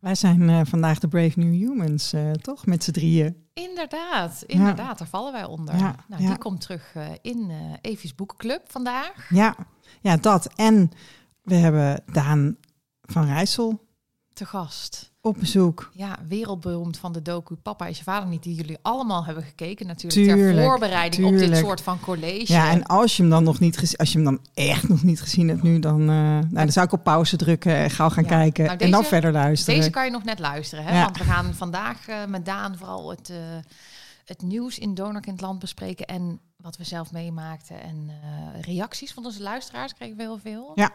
Wij zijn eh, vandaag de Brave New Humans, eh, toch? Met z'n drieën. Inderdaad, inderdaad, daar vallen wij onder. Ja, nou, ja. Die komt terug eh, in Evi's Boekenclub vandaag. Ja, ja, dat. En we hebben Daan van Rijssel Te gast. Op bezoek. Ja, wereldberoemd van de docu Papa is je vader niet, die jullie allemaal hebben gekeken natuurlijk. ter Tuurlijk, voorbereiding op dit tuurlijk. soort van college. Ja, en als je hem dan nog niet als je hem dan echt nog niet gezien hebt nu, dan, eh, nou, dan zou ik op pauze drukken en gauw gaan Ja. kijken Nou, en dan verder luisteren. Deze kan je nog net luisteren, hè? Ja. want we gaan vandaag eh, met Daan vooral het, eh, het nieuws in Donorkindland bespreken en wat we zelf meemaakten en reacties van onze luisteraars kregen we heel veel. Ja.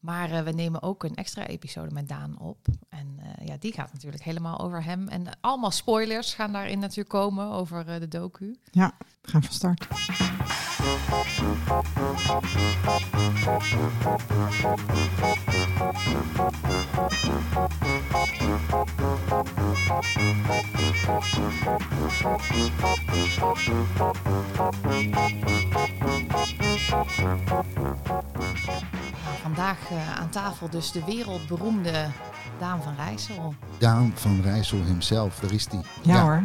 Maar eh, we nemen ook een extra episode met Daan op. En eh, ja, die gaat natuurlijk helemaal over hem. En allemaal spoilers gaan daarin natuurlijk komen over eh, de docu. Ja, we gaan van start. Vandaag eh, aan tafel. Dus de wereldberoemde Daan van Rijssel. Daan van Rijssel himself, daar is die. Ja, hoor,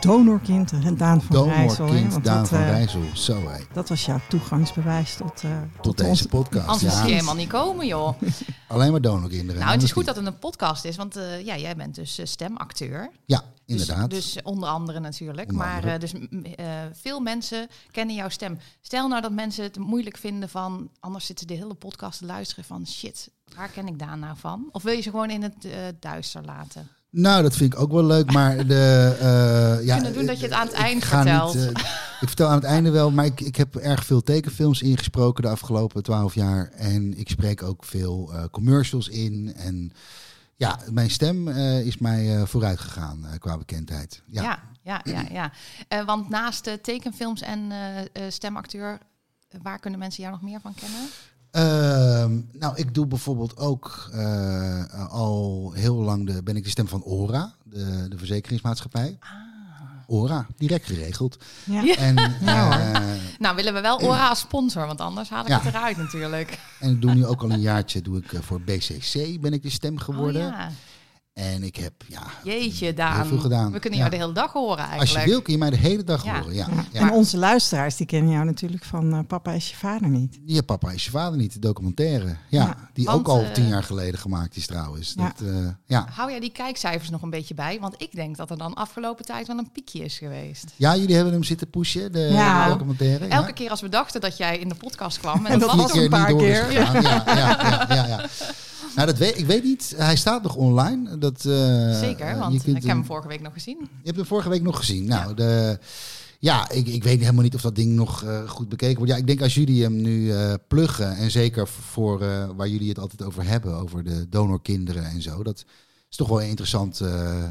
donorkind, Daan van Rijssel. Donorkind Daan dat, van eh, Rijssel. Zo hé. Dat was jouw toegangsbewijs tot, eh, Tot deze podcast. Anders Ja. je helemaal niet komen, joh. Alleen maar donorkinderen. Nou, het is goed niet. dat het een podcast is, want eh, ja, jij bent dus stemacteur. Ja, Dus- inderdaad. Dus, onder andere natuurlijk. Onder maar andere. eh, dus mm, eh, veel mensen kennen jouw stem. Stel nou dat mensen het moeilijk vinden van, anders zitten de hele podcast te luisteren van shit, waar ken ik Daan nou van? Of wil je ze gewoon in het eh, duister laten? Nou, dat vind ik ook wel leuk, maar de... eh ja, kunnen doen dat je het aan het ik eind vertelt. Niet, eh, ik vertel aan het einde wel, maar ik, ik heb erg veel tekenfilms ingesproken de afgelopen twaalf jaar. En ik spreek ook veel eh, commercials in. En ja, mijn stem eh, is mij eh, vooruit gegaan eh, qua bekendheid. Ja. Ja, ja, ja. ja. Eh, want naast eh, tekenfilms en eh, eh, stemacteur, eh, waar kunnen mensen jou nog meer van kennen? Ehm, nou, ik doe bijvoorbeeld ook eh, al heel lang de, ben ik de stem van ORA, de, de verzekeringsmaatschappij. Ah. ORA, direct geregeld. Ja. En, Ja, eh, Nou, willen we wel Ora als sponsor, want anders haal ik Ja. het eruit natuurlijk. en ik doe nu ook al een jaartje doe ik, eh, voor BCC ben ik de stem geworden. Oh, ja. En ik heb, ja, Jeetje, Daan. Heel veel gedaan. We kunnen Ja. jou de hele dag horen eigenlijk. als je wil kun je mij de hele dag Ja. horen. Ja. Ja. En onze luisteraars, die kennen jou natuurlijk van eh, Papa is je vader niet. Je papa is je vader niet, de documentaire. Ja, Ja, die want, ook al eh, tien jaar geleden gemaakt is trouwens. Ja. Dat, eh, ja. Hou jij die kijkcijfers nog een beetje bij? Want ik denk dat er dan afgelopen tijd wel een piekje is geweest. ja, jullie hebben hem zitten pushen, de, Ja. de documentaire. Elke ja. keer als we dachten dat jij in de podcast kwam... En, En dat dat was een paar keer. Ja, ja, ja, ja, ja. Nou, dat weet, ik weet niet. Hij staat nog online. Dat, eh, Zeker, want je ik heb hem vorige week nog gezien. Je hebt hem vorige week nog gezien. Nou, de, ja, ik, ik weet helemaal niet of dat ding nog eh, goed bekeken wordt. Ja, ik denk als jullie hem nu eh pluggen, en zeker voor eh, waar jullie het altijd over hebben, over de donorkinderen en zo, dat is toch wel een interessant eh, eh,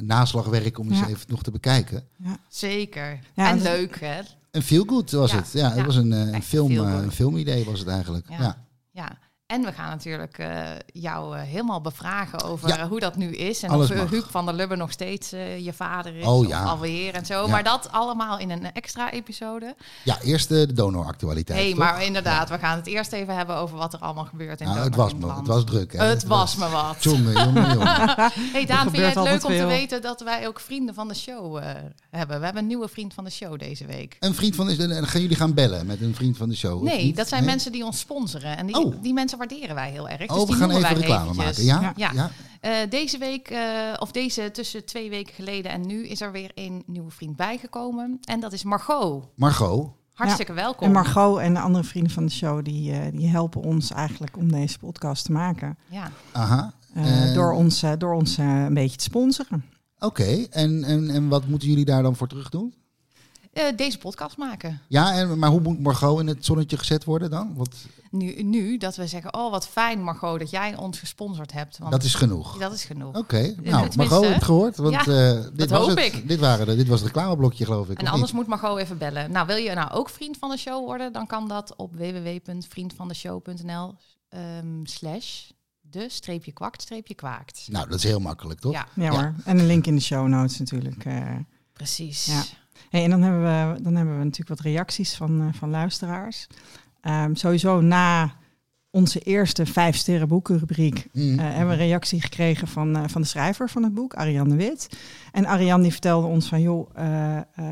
naslagwerk om eens Ja. even nog te bekijken. Zeker. Ja, en dat- leuk, hè? Een feel good was Ja, het. Ja, ja. het was een, een, film, een filmidee was het eigenlijk. Ja. Ja. En we gaan natuurlijk eh, jou eh, helemaal bevragen over Ja. eh, hoe dat nu is. En Alles of mag. Huub van der Lubbe nog steeds eh, je vader is. Oh, of ja. alweer en zo. Ja. Maar dat allemaal in een extra episode. ja, eerst de, de donoractualiteit. hey, toch? maar inderdaad, we gaan het eerst even hebben over wat er allemaal gebeurt in Nou, het was me, het was druk. Hè? Het was me wat. Jongen, jongen, jongen. Hey Daan, vind jij het leuk om te weten dat wij ook vrienden van de show eh, hebben? We hebben een nieuwe vriend van de show deze week. Een vriend van de en gaan jullie gaan bellen met een vriend van de show? of Nee, dat zijn Nee? mensen die ons sponsoren. En die, Oh. die mensen waarderen wij heel erg. Dus Oh, we die gaan even wij reclame eventjes. maken. Ja? Ja. ja. Eh, deze week, eh, of deze tussen twee weken geleden en nu, is er weer een nieuwe vriend bijgekomen. En dat is Margot. Margot. Hartstikke welkom. En Margot en de andere vrienden van de show, die, eh, die helpen ons eigenlijk om deze podcast te maken. Ja. Aha. Door ons, eh, door ons een beetje te sponsoren. Oké, en, en, en wat moeten jullie daar dan voor terug doen? Eh, deze podcast maken. Ja, en, maar hoe moet Margot in het zonnetje gezet worden dan? Want Nu, nu dat we zeggen, oh wat fijn Margot dat jij ons gesponsord hebt. Want dat is genoeg. dat is genoeg. Oké, nou, tenminste, Margot heeft het gehoord. Want ja, eh, dit, dat was hoop het. ik. Dit, waren de, dit was het reclameblokje, geloof ik. En anders niet? moet Margot even bellen. Nou, wil je nou ook vriend van de show worden? Dan kan dat op www.vriendvandeshow.nl ehm slash de streepje kwakt streepje kwaakt. Nou, dat is heel makkelijk, toch? Ja, Ja, hoor. En een link in de show notes natuurlijk. eh. precies. Ja. Hey, en dan hebben, we, dan hebben we natuurlijk wat reacties van, eh, van luisteraars. Ehm, sowieso na onze eerste vijf sterren boekenrubriek Mm. eh, hebben we een reactie gekregen van, eh, van de schrijver van het boek, Ariane de Wit. En Ariane die vertelde ons van, joh,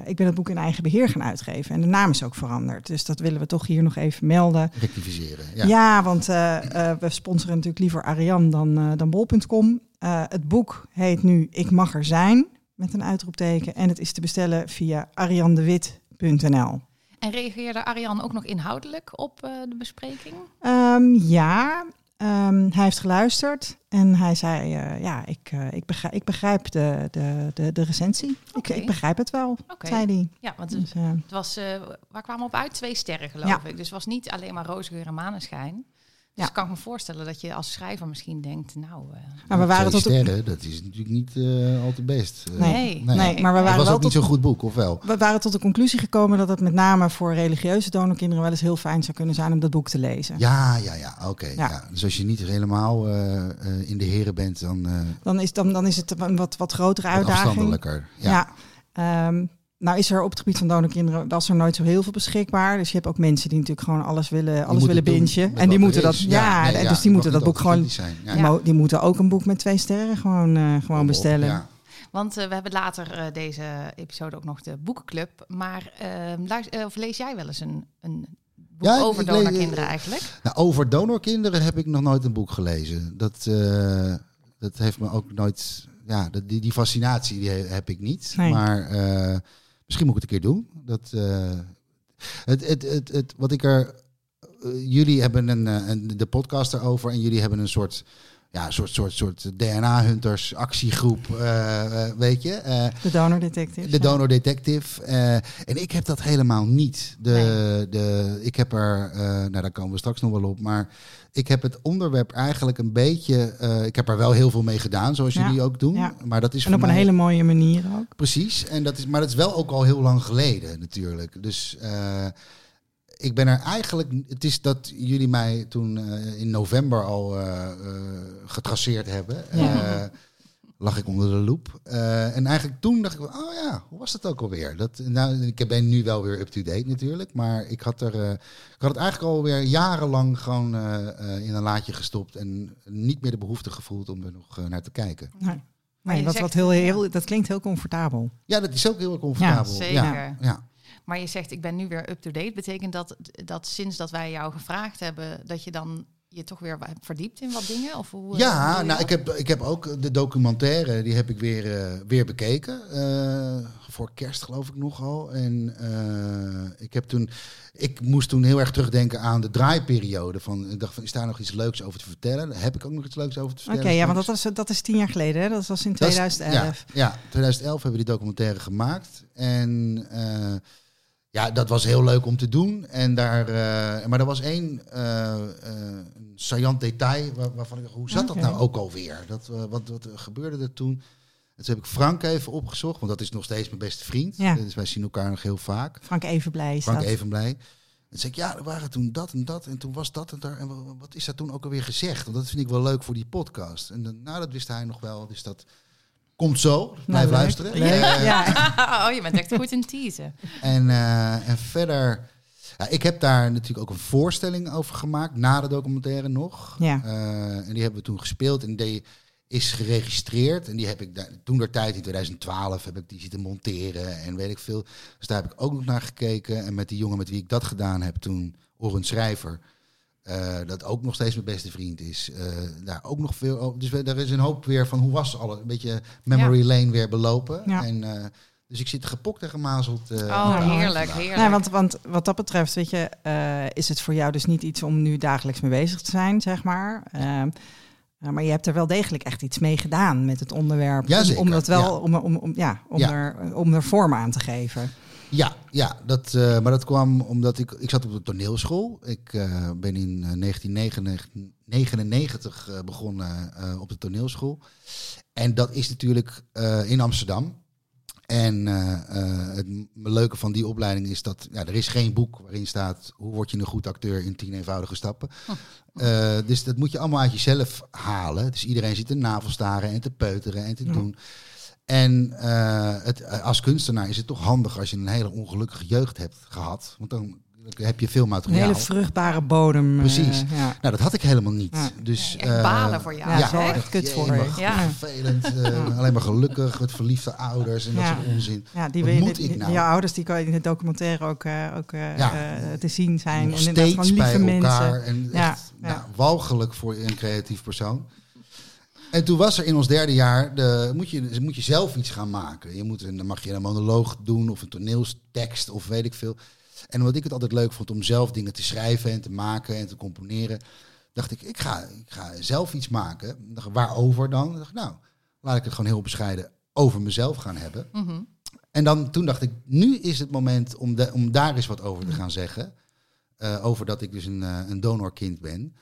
ik ben het boek in eigen beheer gaan uitgeven. En de naam is ook veranderd. Dus dat willen we toch hier nog even melden. Rectificeren. Ja, Ja. want we sponsoren natuurlijk liever Ariane dan, dan bol.com. Het boek heet nu Ik mag er zijn, met een uitroepteken. En het is te bestellen via ariandewit.nl. En reageerde Arjan ook nog inhoudelijk op eh, de bespreking? Ehm, ja, ehm, hij heeft geluisterd en hij zei, eh, ja, ik, eh, ik, begrijp, ik begrijp de, de, de, de recensie. Ik, ik begrijp het wel, Oké. zei hij. Ja, want Dus, het was, waar kwamen we op uit? Twee sterren geloof Ja. ik. Dus het was niet alleen maar roze geur en maneschijn. Dus Ja. ik kan me voorstellen dat je als schrijver misschien denkt, nou... eh, maar we waren tot de, sterren, dat is natuurlijk niet eh, al te best. Eh, Nee, Nee. nee, maar we Het waren was wel ook niet tot, zo'n goed boek, of wel? we waren tot de conclusie gekomen dat het met name voor religieuze donorkinderen wel eens heel fijn zou kunnen zijn om dat boek te lezen. Ja, ja, ja, oké. Ja. ja. Dus als je niet helemaal eh, eh, in de heren bent, dan eh Dan, is, dan, dan is het een wat, wat grotere wat uitdaging. afstandelijker. Ja. Ja. Ehm, nou is er op het gebied van donorkinderen was er nooit zo heel veel beschikbaar. Dus je hebt ook mensen die natuurlijk gewoon alles willen, alles willen bingen. En die moeten dat, is. ja, nee, ja, dus die moeten dat boek gewoon. Ja. die mo- die moeten ook een boek met twee sterren gewoon, eh, gewoon bestellen. Ja. Want eh, we hebben later eh, deze episode ook nog de boekenclub. Maar ehm, luister, eh, of lees jij wel eens een, een boek Ja, over donorkinderen eigenlijk? Nou, over donorkinderen heb ik nog nooit een boek gelezen. Dat, eh, dat heeft me ook nooit. Ja, dat, die, die fascinatie die he- heb ik niet. Nee. Maar eh, misschien moet ik het een keer doen. Dat, eh, het, het, het, het, wat ik er. eh, jullie hebben een, eh, een, de podcast erover en jullie hebben een soort. Ja, soort, soort, soort DNA-hunters actiegroep, weet je. De donor detective. de donor detective. en ik heb dat helemaal niet. De, de, ik heb er, nou daar komen we straks nog wel op, maar ik heb het onderwerp eigenlijk een beetje, eh, ik heb er wel heel veel mee gedaan, zoals Ja, jullie ook doen. ja. Maar dat is En op een hele mooie manier ook. Precies, en dat is, maar dat is wel ook al heel lang geleden natuurlijk. Dus eh, ik ben er eigenlijk, het is dat jullie mij toen eh, in november al getraceerd hebben. Ja. Lag ik onder de loep. Eh, en eigenlijk toen dacht ik, oh ja, hoe was dat ook alweer? Dat, nou, ik ben nu wel weer up-to-date natuurlijk, maar ik had, er, eh, ik had het eigenlijk alweer jarenlang gewoon eh, eh, in een laadje gestopt en niet meer de behoefte gevoeld om er nog naar te kijken. Nee. Maar Nee, je wat, zegt- wat heel, heel, dat klinkt heel comfortabel. Ja, dat is ook heel comfortabel. Ja, Ja, zeker. ja. Maar je zegt, ik ben nu weer up-to-date. Betekent dat dat sinds dat wij jou gevraagd hebben, dat je dan je toch weer hebt verdiept in wat dingen? Of hoe, eh, Ja, nou, ik heb, ik heb ook de documentaire, die heb ik weer, eh, weer bekeken. eh, voor kerst geloof ik nogal. En eh, ik heb toen, ik moest toen heel erg terugdenken aan de draaiperiode. Van, ik dacht van, is daar nog iets leuks over te vertellen? Daar heb ik ook nog iets leuks over te Oké, vertellen. ja, want dat, was, dat is tien jaar geleden, hè? Dat was in Dat is- 2011. Ja, ja, 2011 hebben we die documentaire gemaakt. En eh, ja, dat was heel leuk om te doen. En daar, eh, maar er was één een saillant detail waar- waarvan ik dacht, hoe zat dat nou ook alweer? Dat, wat, wat gebeurde er toen? En toen heb ik Frank even opgezocht, want dat is nog steeds mijn beste vriend. Ja. Dus wij zien elkaar nog heel vaak. Frank Evenblij is Frank dat. even blij. En zei ik, ja, er waren toen dat en dat en toen was dat en daar. En wa- wat is daar toen ook alweer gezegd? Want dat vind ik wel leuk voor die podcast. En dan, nou, dat wist hij nog wel. Dus dat komt zo. Blijf Nou, luisteren. Eh, ja. oh, je bent echt goed in teasen. en, eh, en verder, ja, ik heb daar natuurlijk ook een voorstelling over gemaakt, na de documentaire nog. Ja. Eh, en die hebben we toen gespeeld en die is geregistreerd. En die heb ik daar, toen der tijd, in 2012, heb ik die zitten monteren en weet ik veel. Dus daar heb ik ook nog naar gekeken. En met die jongen met wie ik dat gedaan heb toen, Orent Schrijver, eh, dat ook nog steeds mijn beste vriend is. eh, daar ook nog veel. Dus we- er is een hoop weer van hoe was alles. Een beetje memory lane weer belopen. Ja. En, eh, dus ik zit gepokt en gemazeld. eh, Oh, daar heerlijk, vandaag. heerlijk. Nou, want, want wat dat betreft, weet je, eh, is het voor jou dus niet iets om nu dagelijks mee bezig te zijn, zeg maar. Maar je hebt er wel degelijk echt iets mee gedaan met het onderwerp. om- Jazeker, om dat wel, ja. om, om, om, ja, om, Ja. Er, om er vorm aan te geven. Ja, ja dat, eh, maar dat kwam omdat ik, ik zat op de toneelschool. Ik eh, ben in eh, 1999 eh, begonnen op de toneelschool. En dat is natuurlijk in Amsterdam. En het leuke van die opleiding is dat ja, er is geen boek waarin staat hoe word je een goed acteur in tien eenvoudige stappen. Dus dat moet je allemaal uit jezelf halen. Dus iedereen zit te navelstaren en te peuteren en te Ja. doen. En eh, het, eh, als kunstenaar is het toch handig als je een hele ongelukkige jeugd hebt gehad. Want dan heb je veel Een materiaal. hele vruchtbare bodem. eh, Precies. ja. Nou, dat had ik helemaal niet. Ja. Dus, echt balen voor jou. Ja, echt kut voor je. Ja. vervelend. eh, Alleen maar gelukkig met verliefde ouders en dat soort onzin. Ja, die, Wat moet ik nou? Jouw ouders die kan in het documentaire ook, eh, ook Ja. te zien zijn. Nog en steeds lieve bij elkaar. mensen. En Ja, echt ja. Nou, walgelijk voor een creatief persoon. En toen was er in ons derde jaar, de, moet, je, moet je zelf iets gaan maken. Je moet, dan mag je een monoloog doen of een toneelstekst of weet ik veel. En omdat ik het altijd leuk vond om zelf dingen te schrijven en te maken en te componeren, dacht ik, ik ga, ik ga zelf iets maken. Dacht, waarover dan? Dacht, nou, laat ik het gewoon heel bescheiden over mezelf gaan hebben. Mhm. En dan, toen dacht ik, nu is het moment om, de, om daar eens wat over te gaan zeggen. Eh, over dat ik dus een, eh, een donorkind ben.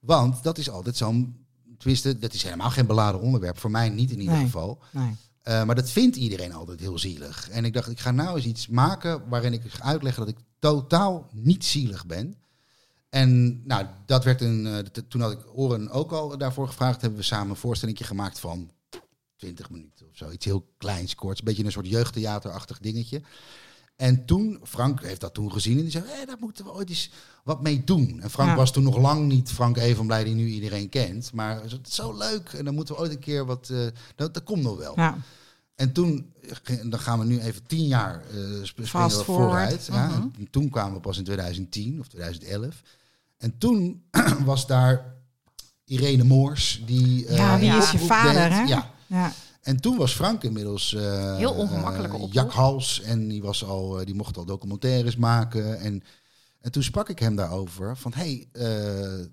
Want dat is altijd zo'n... Tenminste, dat is helemaal geen beladen onderwerp. Voor mij niet in ieder Nee. geval. Nee. Eh, maar dat vindt iedereen altijd heel zielig. En ik dacht, ik ga nou eens iets maken waarin ik ga uitleggen dat ik totaal niet zielig ben. En nou, dat werd een. eh, toen had ik Oren ook al daarvoor gevraagd. Hebben we samen een voorstelling gemaakt van 20 minuten of zo. Iets heel kleins, korts. Een beetje een soort jeugdtheaterachtig dingetje. En toen, Frank heeft dat toen gezien en die zei, hé, daar moeten we ooit eens wat mee doen. En Frank Ja. was toen nog lang niet Frank Evenblij die nu iedereen kent. Maar het is zo leuk en dan moeten we ooit een keer wat, eh, dat, dat komt nog wel. Ja. En toen, ging- dan gaan we nu even tien jaar eh springen forward. vooruit. Ja. Mhm. En toen kwamen we pas in 2010 of 2011. En toen was daar Irene Moors. Die, eh, Ja, wie een is je vader, deed. hè? Ja. En toen was Frank inmiddels... eh, Heel ongemakkelijke oproep. Jak Hals. En die, was al, eh, die mocht al documentaires maken. En, en toen sprak ik hem daarover. Van, hey, eh,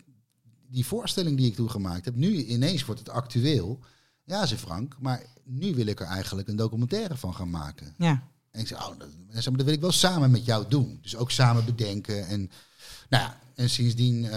die voorstelling die ik toen gemaakt heb... Nu ineens wordt het actueel. Ja, zei Frank. Maar nu wil ik er eigenlijk een documentaire van gaan maken. ja. En ik zei, oh, dat, dat wil ik wel samen met jou doen. Dus ook samen bedenken. En, nou ja, en sindsdien eh,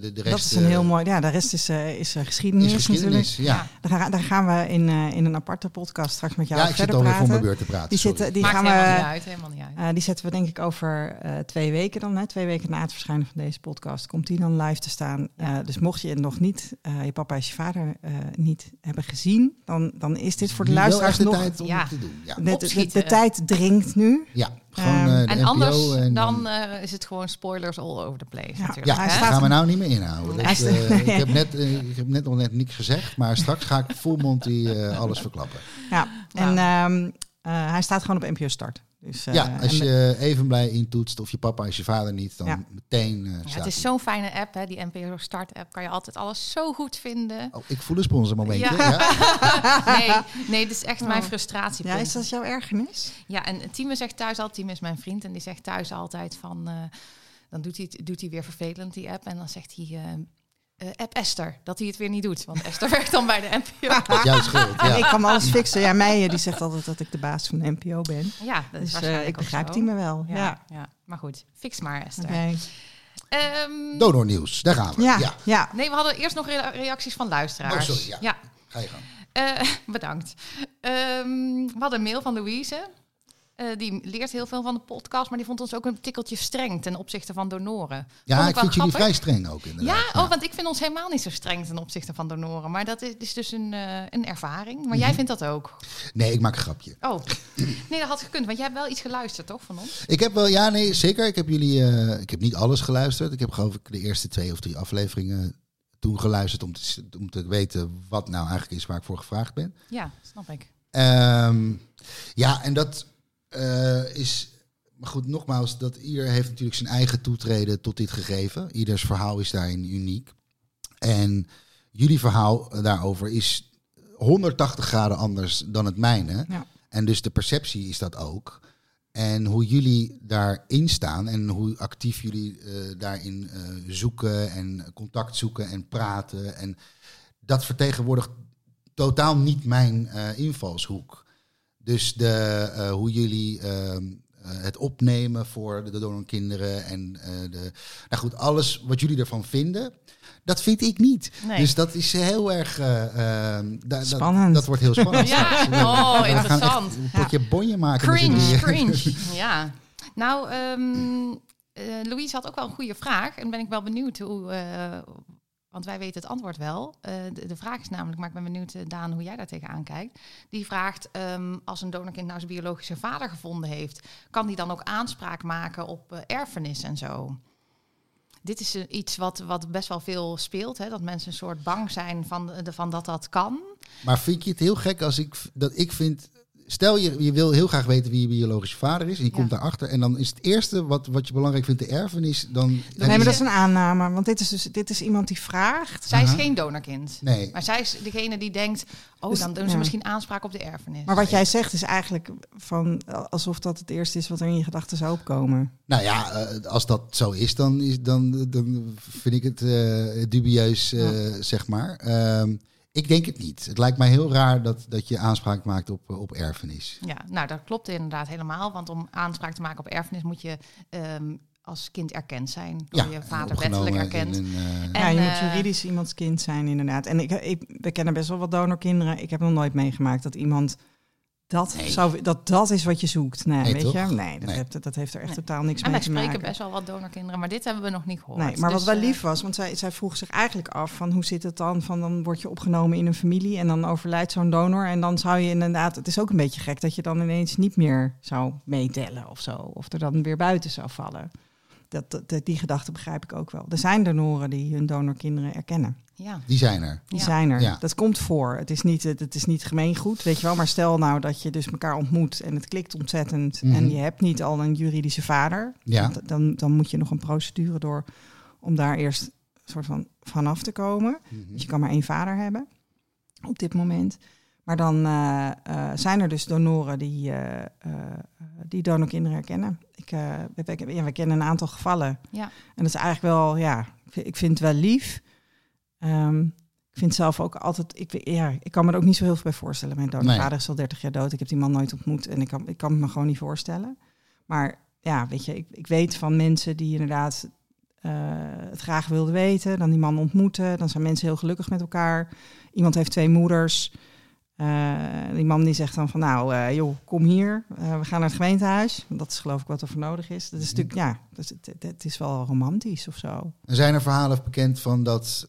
de, de rest... Dat is een eh, heel mooi. Ja, de rest is, eh, is eh, geschiedenis, is geschiedenis. Ja, Ja. Daar, daar gaan we in, eh, in een aparte podcast straks met jou ja ik zit verder alweer voor praten. mijn beurt te praten. Die, zitten, die Maakt gaan helemaal niet we. uit, helemaal niet uit. eh, die zetten we denk ik over eh, twee weken dan. Hè? Twee weken na het verschijnen van deze podcast komt die dan live te staan. Ja. Eh, dus mocht je nog niet, eh, je papa en je vader eh, niet hebben gezien, dan, dan is dit voor de luisteraars echt de nog... tijd om Ja. het te doen. Ja, De, de, de, Opschieten. tijd dringt nu. ja Ehm, eh, de en NPO anders en dan eh, is het gewoon spoilers all over the place Ja. natuurlijk. Ja, gaan we nou niet meer inhouden. Dat, sta- eh, ik, heb net, eh, ik heb net nog net niks gezegd, maar straks ga ik full monty eh, alles verklappen. Ja, en ehm, eh, hij staat gewoon op NPO Start. Dus, eh, ja, als en- je even blij intoetst of je papa is je vader niet, dan Ja. meteen eh Ja, het is zo'n fijne app, hè? die NPO Start app. Kan je altijd alles zo goed vinden. Oh, ik voel een sponsormomentje. Ja. Ja. Nee, nee, dit is echt mijn Oh. frustratie. ja, is dat jouw ergernis? Ja, en Timo zegt thuis altijd, Timo is mijn vriend, en die zegt thuis altijd van, eh, dan doet hij, doet hij weer vervelend die app, en dan zegt hij, eh, eh, app Esther, dat hij het weer niet doet, want Esther werkt dan bij de NPO. Jouw schuld. En ik Ja. kan alles fixen. Ja, Meijer die zegt altijd dat ik de baas van de NPO ben. Ja, dat is Dus eh, ik begrijp die me wel. Ja, Ja, ja. maar goed, fix maar Esther. Oké. Ehm, Donornieuws, daar gaan we. ja, Ja. ja. nee, we hadden eerst nog rea- reacties van luisteraars. Oh, sorry, ja. ja. Ga je gang. Eh, bedankt. Ehm, we hadden een mail van Louise. Eh, die leert heel veel van de podcast, maar die vond ons ook een tikkeltje streng ten opzichte van donoren. Ja, ik vind jullie vrij streng ook Ja, inderdaad. oh, want ik vind ons helemaal niet zo streng ten opzichte van donoren. Maar dat is, is dus een, eh, een ervaring. Maar Mhm. jij vindt dat ook. Nee, ik maak een grapje. Oh, nee, dat had gekund. Want jij hebt wel iets geluisterd, toch, van ons? Ik heb wel, ja, nee, zeker. Ik heb jullie, eh, ik heb niet alles geluisterd. Ik heb geloof ik de eerste twee of drie afleveringen toen geluisterd om te, om te weten wat nou eigenlijk is waar ik voor gevraagd ben. Ja, snap ik. Ehm, ja, en dat eh, is. Maar goed, nogmaals, dat ieder heeft natuurlijk zijn eigen toetreden tot dit gegeven. Ieders verhaal is daarin uniek. En jullie verhaal daarover is 180 graden anders dan het mijne. Ja. En dus de perceptie is dat ook. En hoe jullie daarin staan en hoe actief jullie eh, daarin eh, zoeken en contact zoeken en praten. En dat vertegenwoordigt totaal niet mijn eh, invalshoek. Dus de, eh, hoe jullie ehm, eh, het opnemen voor de donorkinderen en eh, de, nou goed, alles wat jullie ervan vinden, dat vind ik niet. Nee. Dus dat is heel erg eh, ehm, da- Spannend. Dat, wordt heel spannend. Ja, oh, We gaan echt interessant. Een potje bonje maken. Cringe, cringe. Ja. Nou, ehm eh, Louise had ook wel een goede vraag. En ben ik wel benieuwd hoe, eh, Want wij weten het antwoord wel. Eh, de, vraag is namelijk, maar ik ben benieuwd, eh, Daan, hoe jij daar tegenaan kijkt. Die vraagt, ehm, als een donorkind nou zijn biologische vader gevonden heeft... kan die dan ook aanspraak maken op eh, erfenis en zo? Dit is iets wat, wat best wel veel speelt. Hè? Dat mensen een soort bang zijn van, van dat dat kan. Maar vind je het heel gek als ik dat ik vind. Stel je, je wil heel graag weten wie je biologische vader is. En je Ja. komt daarachter. En dan is het eerste wat, wat je belangrijk vindt de erfenis. Dan, Nee, maar dat is een aanname. Want dit is dus dit is iemand die vraagt. Zij is geen donorkind. Nee. Maar zij is degene die denkt, oh, Dus, dan doen ze ja. misschien aanspraak op de erfenis. Maar wat jij zegt is eigenlijk van alsof dat het eerste is wat er in je gedachten zou opkomen. Nou ja, eh, als dat zo is, dan, is, dan, dan vind ik het eh, dubieus, eh, zeg maar. Ehm, ik denk het niet. Het lijkt mij heel raar dat, dat je aanspraak maakt op, eh, op erfenis. Ja, nou dat klopt inderdaad helemaal. Want om aanspraak te maken op erfenis moet je ehm, als kind erkend zijn. Door je vader wettelijk erkend. eh, En, ja, je moet eh, juridisch iemands kind zijn, inderdaad. En ik, ik, we kennen best wel wat donorkinderen. Ik heb nog nooit meegemaakt dat iemand dat, Nee. zou, dat, dat is wat je zoekt. Nee, Nee, weet toch? je? Nee, dat, Nee. Heeft, dat heeft er echt Nee. totaal niks en mee wij te maken. spreken best wel wat donorkinderen, maar dit hebben we nog niet gehoord. Nee, maar Dus, wat wel eh, lief was, want zij, zij vroeg zich eigenlijk af van hoe zit het dan? Van dan word je opgenomen in een familie en dan overlijdt zo'n donor. En dan zou je inderdaad, het is ook een beetje gek dat je dan ineens niet meer zou meetellen of zo. Of er dan weer buiten zou vallen. Dat, dat, die gedachte begrijp ik ook wel. Er zijn donoren die hun donorkinderen erkennen. Ja. die zijn er. Die Ja. zijn er. Ja. Dat komt voor. Het is, niet, het, het is niet gemeengoed, weet je wel. Maar stel nou dat je dus elkaar ontmoet en het klikt ontzettend. Mhm. En je hebt niet al een juridische vader. Ja. Dan, dan moet je nog een procedure door om daar eerst een soort van vanaf te komen. Mhm. Dus je kan maar één vader hebben op dit moment. Maar dan eh, eh, zijn er dus donoren die, eh, eh, die donorkinderen herkennen. Ik, eh, we, we- ja, we kennen een aantal gevallen. Ja. En dat is eigenlijk wel, ja, ik vind, ik vind het wel lief. Ehm, ik vind zelf ook altijd, ik, ja, ik kan me er ook niet zo heel veel bij voorstellen. Mijn Nee. is al 30 jaar dood. Ik heb die man nooit ontmoet en ik kan, ik kan het me gewoon niet voorstellen. Maar ja, weet je, ik, ik weet van mensen die inderdaad eh, het graag wilden weten. Dan die man ontmoeten. Dan zijn mensen heel gelukkig met elkaar. Iemand heeft twee moeders. Eh, die man die zegt dan van nou, eh, joh, kom hier. Eh, we gaan naar het gemeentehuis. Want Dat is geloof ik wat er voor nodig is. Dat is Mhm. natuurlijk, ja, dat is, het, is wel romantisch of zo. En zijn er verhalen bekend van dat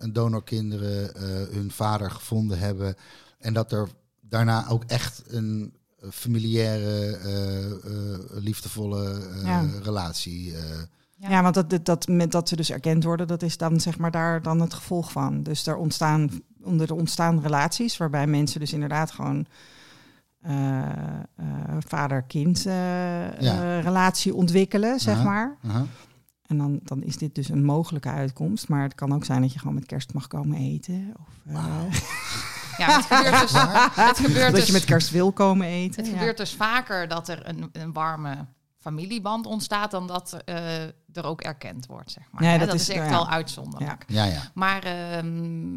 een donorkinderen hun vader gevonden hebben en dat er daarna ook echt een familiaire, liefdevolle Ja. relatie. Ja, Ja. want dat, dat, dat, met dat ze dus erkend worden, dat is dan zeg maar daar dan het gevolg van. Dus er ontstaan, onder de ontstaan relaties waarbij mensen dus inderdaad gewoon eh, eh, vader-kind eh, Ja. eh, relatie ontwikkelen, zeg maar. aha. En dan, dan is dit dus een mogelijke uitkomst. Maar het kan ook zijn dat je gewoon met kerst mag komen eten. Of, eh, Ja, het gebeurt dus, het gebeurt dat dus, je met kerst wil komen eten. het ja. gebeurt dus vaker dat er een, een warme familieband ontstaat dan dat eh, er ook erkend wordt, zeg maar. Dat dat, is- is echt ja. wel uitzonderlijk. Ja, ja. Maar ehm,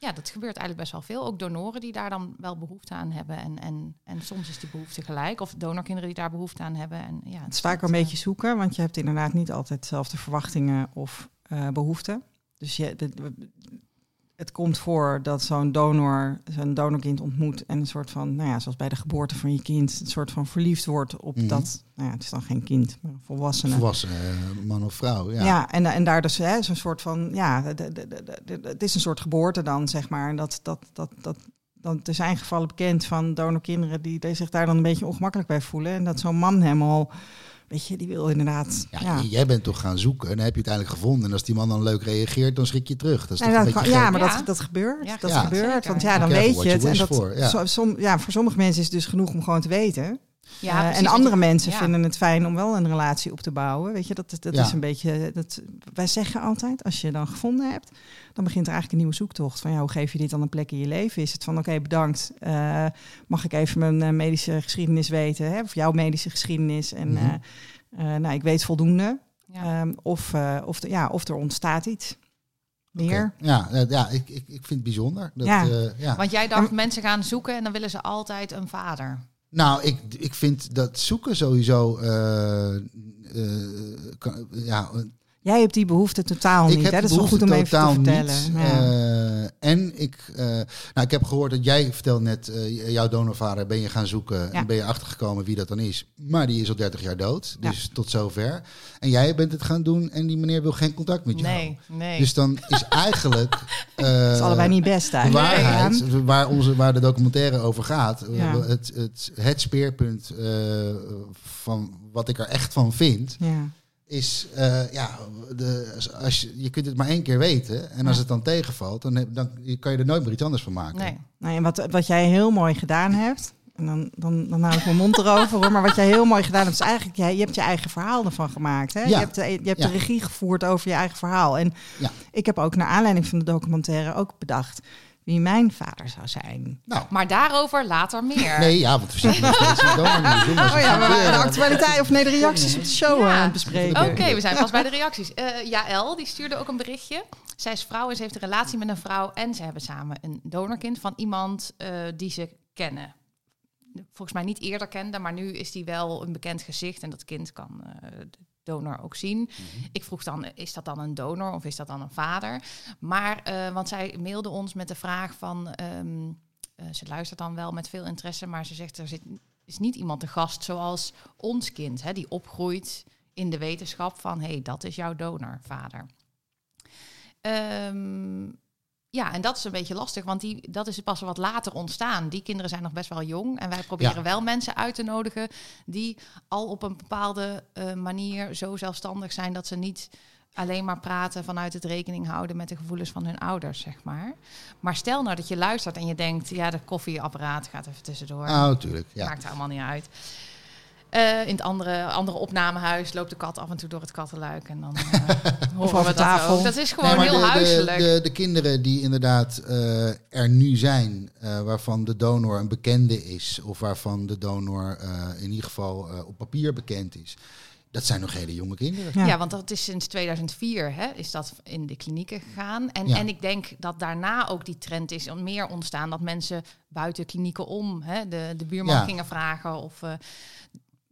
ja, dat gebeurt eigenlijk best wel veel. Ook donoren die daar dan wel behoefte aan hebben. En, en, en soms is die behoefte gelijk. Of donorkinderen die daar behoefte aan hebben. En, ja, Het is vaak een eh, beetje zoeken, want je hebt inderdaad niet altijd dezelfde verwachtingen of eh, behoeften. Dus je, de- het komt voor dat zo'n donor zijn donorkind ontmoet en een soort van, nou ja, zoals bij de geboorte van je kind, een soort van verliefd wordt op Mhm. dat, nou ja, het is dan geen kind, maar een volwassene. Volwassen eh, man of vrouw. Ja. Ja, en, en daar dus hè, zo'n soort van, ja, de, de, de, de- de- het is een soort geboorte dan, zeg maar. En dat, dat, dat, dat, dan, er zijn gevallen bekend van donorkinderen die, die zich daar dan een beetje ongemakkelijk bij voelen. En dat zo'n man helemaal, weet je, die wil inderdaad, Ja, ja. Jij bent toch gaan zoeken en dan heb je het uiteindelijk gevonden. En als die man dan leuk reageert, dan schrik je terug. Dat is toch dat een kan- ja, maar dat, dat gebeurt. Ja, dat ja, gebeurt. zeker. Want ja, dan weet je het. En dat, som, ja, voor sommige mensen is het dus genoeg om gewoon te weten. Ja, Eh, precies, en andere je- mensen ja. vinden het fijn om wel een relatie op te bouwen. Weet je, dat, dat Ja. is een beetje. Dat, wij zeggen altijd: als je dan gevonden hebt, dan begint er eigenlijk een nieuwe zoektocht. Van ja, hoe geef je dit dan een plek in je leven? Is het van: oké, bedankt. eh, mag ik even mijn eh, medische geschiedenis weten? Hè? Of jouw medische geschiedenis? En Mhm. eh, eh, nou, ik weet voldoende. Ja. Ehm, of, eh, of, de, ja, of er ontstaat iets. Meer. Ja, ja ik, ik, ik vind het bijzonder. Dat, Ja. eh, ja. Want jij dacht, mensen gaan zoeken en dan willen ze altijd een vader. Nou, ik, ik vind dat zoeken sowieso. eh, eh, kan- ja, Jij hebt die behoefte totaal ik niet. heb Hè? de Dat is wel goed om even te vertellen. Ja. Eh, en ik, eh, nou, ik heb gehoord dat jij vertelt net, eh, jouw donorvader ben je gaan zoeken Ja. en ben je achtergekomen wie dat dan is. Maar die is al 30 jaar dood, Ja. dus tot zover. En jij bent het gaan doen en die meneer wil geen contact met jou. Nee, nee. Dus dan is eigenlijk dat is allebei niet best de eigenlijk. waarheid, waar, onze, waar de documentaire over gaat, het, het, het speerpunt van wat ik er echt van vind, Ja. Is, eh, ja, de, als je, je kunt het maar één keer weten. En als Ja. het dan tegenvalt, dan, heb- dan kan je er nooit meer iets anders van maken. nee. Nou, en wat, wat jij heel mooi gedaan hebt, en dan, dan, dan hou ik mijn mond erover hoor, maar wat jij heel mooi gedaan hebt, is eigenlijk, jij, je hebt je eigen verhaal ervan gemaakt. Hè? Ja. Je hebt, de, je hebt Ja. de regie gevoerd over je eigen verhaal. En Ja. ik heb ook naar aanleiding van de documentaire ook bedacht wie mijn vader zou zijn. Nou, Maar daarover later meer. nee, ja, want we zitten nog steeds in. Doen Oh ja, we de weer. actualiteit of nee, de reacties op de show Ja. eh, aan het bespreken. Oké, we zijn pas bij de reacties. Eh Jaël, die stuurde ook een berichtje. Zij is vrouw en ze heeft een relatie met een vrouw. En ze hebben samen een donorkind van iemand eh, die ze kennen. Volgens mij niet eerder kende, maar nu is die wel een bekend gezicht. En dat kind kan eh, donor ook zien. Ik vroeg dan, is dat dan een donor of is dat dan een vader? Maar, eh, want zij mailde ons met de vraag van... ehm, eh, ze luistert dan wel met veel interesse, maar ze zegt er zit, is niet iemand te gast zoals ons kind, hè, die opgroeit in de wetenschap van hé, hey, dat is jouw donorvader. Ehm, ja, en dat is een beetje lastig, want die, dat is pas wat later ontstaan. Die kinderen zijn nog best wel jong. En wij proberen Ja. wel mensen uit te nodigen die al op een bepaalde eh, manier zo zelfstandig zijn dat ze niet alleen maar praten vanuit het rekening houden met de gevoelens van hun ouders, zeg maar. Maar stel nou dat je luistert en je denkt, ja, de koffieapparaat gaat even tussendoor. Oh, tuurlijk. Ja. Maakt helemaal niet uit. Eh, in het andere, andere opnamehuis loopt de kat af en toe door het kattenluik. En dan eh, horen over we dat tafel. ook. Dat is gewoon Nee, heel de, de- huiselijk. De, de, kinderen die inderdaad eh, er nu zijn, eh, waarvan de donor een bekende is, of waarvan de donor eh, in ieder geval eh, op papier bekend is, dat zijn nog hele jonge kinderen. Ja. Ja. want dat is sinds 2004 hè, is dat in de klinieken gegaan. En, Ja. en ik denk dat daarna ook die trend is om meer ontstaan dat mensen buiten klinieken om hè, de, de buurman Ja. gingen vragen. Of, eh,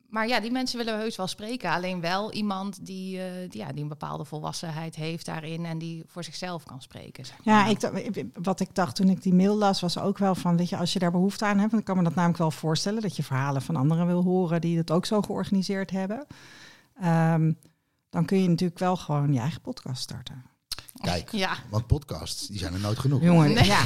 maar ja, die mensen willen we heus wel spreken. Alleen wel iemand die, eh, die, ja, die een bepaalde volwassenheid heeft daarin en die voor zichzelf kan spreken. Zeg Ja, ik, dacht- wat ik dacht toen ik die mail las, was ook wel van, weet je, als je daar behoefte aan hebt, dan kan me dat namelijk wel voorstellen dat je verhalen van anderen wil horen die het ook zo georganiseerd hebben. Ehm, dan kun je natuurlijk wel gewoon je eigen podcast starten. Kijk, Ja, want podcasts, die zijn er nooit genoeg. Jongen, Nee. ja.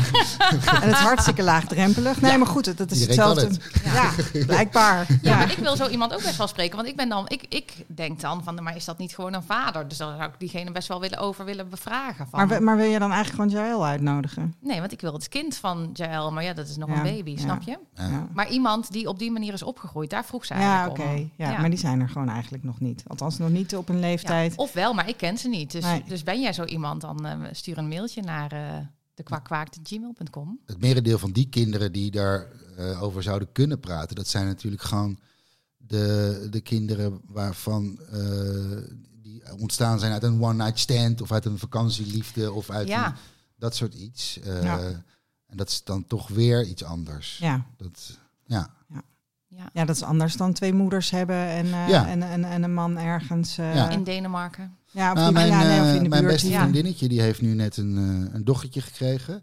en het is hartstikke laagdrempelig. Nee, maar goed, dat is Iedereen hetzelfde. Ja, blijkbaar. Ja, Ja. maar ik wil zo iemand ook best wel spreken. Want ik ben dan, ik, ik denk dan van, maar is dat niet gewoon een vader? Dus dan zou ik diegene best wel willen over willen bevragen. Van, Maar, maar wil je dan eigenlijk gewoon Jael uitnodigen? Nee, want ik wil het kind van Jaël, maar ja, dat is nog Ja, een baby, ja. snap je? Ja. Ja. Maar iemand die op die manier is opgegroeid, daar vroeg Ja, eigenlijk oké. om. Ja, maar die zijn er gewoon eigenlijk nog niet. Althans, nog niet op een leeftijd. Ja, of wel, maar ik ken ze niet. Dus, Nee. dus ben jij zo iemand, dan eh, stuur een mailtje naar eh de. Het merendeel van die kinderen die daarover over zouden kunnen praten, dat zijn natuurlijk gewoon de, de kinderen waarvan eh, die ontstaan zijn uit een one-night stand of uit een vakantieliefde of uit Ja. een- dat soort iets. Eh, Ja. En dat is dan toch weer iets anders. Ja. Dat, ja. Ja. ja, dat is anders dan twee moeders hebben en, eh, Ja. en, en, en een man ergens. eh, Ja. In Denemarken. Ja, Nou, mijn, ja, nee, of eh, in de mijn beste vriendinnetje die heeft nu net een, eh, een dochtertje gekregen.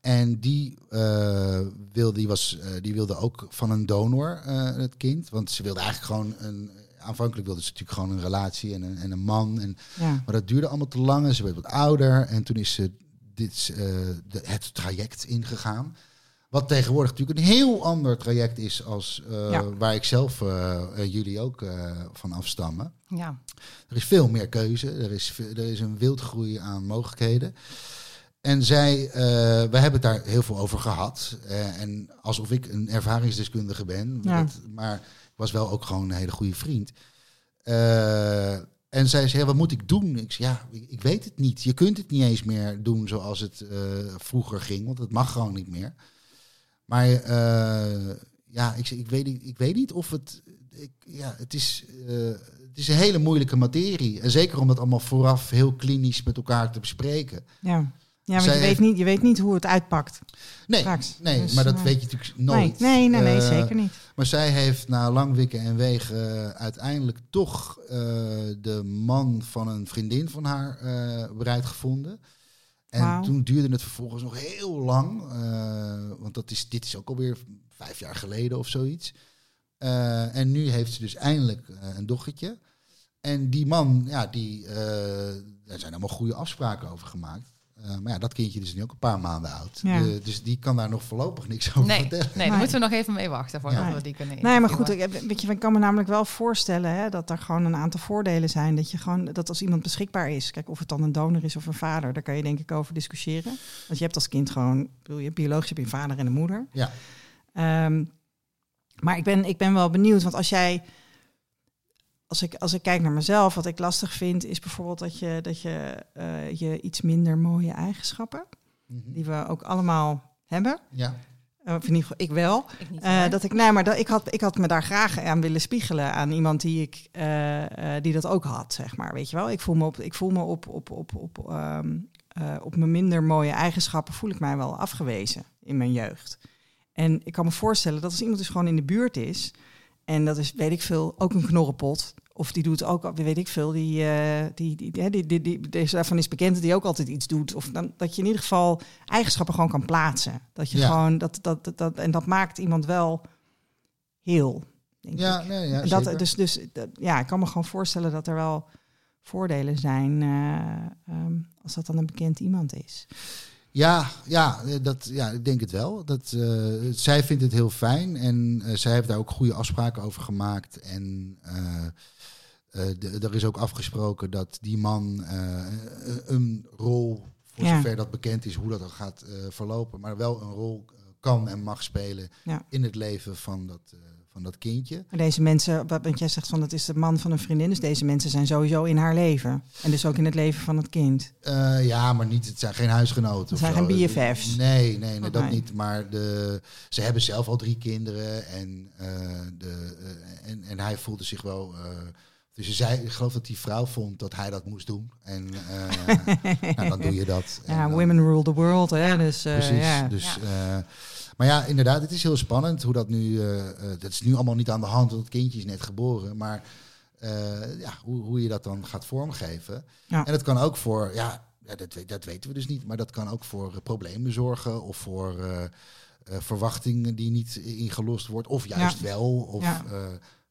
En die, eh, wilde, die, was, die wilde ook van een donor, het kind. Want ze wilde eigenlijk gewoon een. Aanvankelijk wilde ze natuurlijk gewoon een relatie en een, en een man. En, Ja. maar dat duurde allemaal te lang en ze werd wat ouder. En toen is ze dit, de, het traject ingegaan. Wat tegenwoordig natuurlijk een heel ander traject is als eh, Ja. waar ik zelf en jullie ook van afstammen. Ja. Er is veel meer keuze. Er is, er is een wildgroei aan mogelijkheden. En zij, we hebben het daar heel veel over gehad. Eh, en alsof ik een ervaringsdeskundige ben. Ja. Dat- maar ik was wel ook gewoon een hele goede vriend. En zij zei, ja, wat moet ik doen? Ik zei, ja, ik, ik weet het niet. Je kunt het niet eens meer doen zoals het vroeger ging. Want het mag gewoon niet meer. Maar eh, ja, ik, ik, weet, niet- ik weet niet of het... Ik, ja, het is... eh, het is een hele moeilijke materie. En zeker om dat allemaal vooraf heel klinisch met elkaar te bespreken. Ja. Ja, want Zij je weet, niet, je weet niet hoe het uitpakt Nee, straks. nee Dus, maar dat eh, weet je natuurlijk nooit. Nee, nee, nee, nee, zeker niet. Maar zij heeft na lang wikken en wegen uiteindelijk toch de man van een vriendin van haar bereid gevonden. En toen duurde het vervolgens nog heel lang. eh, want dat is, dit is ook alweer vijf jaar geleden of zoiets. Eh, en nu heeft ze dus eindelijk eh, een dochtertje. En die man, ja, die, daar zijn allemaal goede afspraken over gemaakt. Eh, maar ja, dat kindje is nu ook een paar maanden oud. Ja. Eh, dus die kan daar nog voorlopig niks over Nee, vertellen. nee, daar Nee. moeten we nog even mee wachten voordat Ja. we die kunnen Nee, maar goed, ik, weet je, ik kan me namelijk wel voorstellen hè, dat er gewoon een aantal voordelen zijn. Dat je gewoon, dat als iemand beschikbaar is, kijk of het dan een donor is of een vader, daar kan je denk ik over discussiëren. Want je hebt als kind gewoon, bedoel, je biologisch heb je een vader en een moeder. Ja. Ehm, maar ik ben, ik ben wel benieuwd, want als jij, als ik, als ik kijk naar mezelf, wat ik lastig vind, is bijvoorbeeld dat je, dat je, eh, je iets minder mooie eigenschappen, Mhm. die we ook allemaal hebben. Ja. Eh, Of in ieder geval, ik wel. Ik niet, Eh, dat ik, nee, maar dat, ik, had, ik had me daar graag aan willen spiegelen aan iemand die, ik, eh, eh, die dat ook had, zeg maar. Weet je wel? Ik voel me op, ik voel me op, op, op, op, ehm, eh, op mijn minder mooie eigenschappen voel ik mij wel afgewezen in mijn jeugd. En ik kan me voorstellen dat als iemand dus gewoon in de buurt is, en dat is, weet ik veel, ook een knorrenpot. Of die doet ook, weet ik veel, die, eh, die, die, die, deze daarvan is bekend die ook altijd iets doet. Of dan, dat je in ieder geval eigenschappen gewoon kan plaatsen. Dat je Ja. gewoon, dat, dat, dat, dat, en dat maakt iemand wel heel, denk Ja, ik. nee, ja, En zeker. dat, dus, dus dat- ja, ik kan me gewoon voorstellen dat er wel voordelen zijn eh, ehm, als dat dan een bekend iemand is. Ja, ja, eh, dat, ja, ik denk het wel. Dat, zij vindt het heel fijn en zij heeft daar ook goede afspraken over gemaakt. En de- er is ook afgesproken dat die man eh, een rol, voor Ja. zover dat bekend is, hoe dat dan gaat eh, verlopen, maar wel een rol kan en mag spelen Ja. in het leven van dat, van dat kindje. Maar deze mensen, wat- want jij zegt van het is de man van een vriendin, dus deze mensen zijn sowieso in haar leven. En dus ook in het leven van het kind. Ja, maar niet, het zijn geen huisgenoten. Het zijn zo. geen BFF's. Nee, nee, nee dat niet. Maar de, ze hebben zelf al drie kinderen. En, de, en, en hij voelde zich wel. Dus je zei, ik geloof dat die vrouw vond dat hij dat moest doen. En eh, nou, dan doe je dat. En Ja, dan- women rule the world, hè? Dus, eh, Precies. ja. Dus, eh, maar ja, inderdaad, het is heel spannend hoe dat nu. dat is nu allemaal niet aan de hand, want het kindje is net geboren. Maar ja, hoe, hoe je dat dan gaat vormgeven. Ja. En dat kan ook voor, ja, ja, dat, weet- dat weten we dus niet, maar dat kan ook voor problemen zorgen of voor verwachtingen die niet ingelost wordt, of juist wel. Of,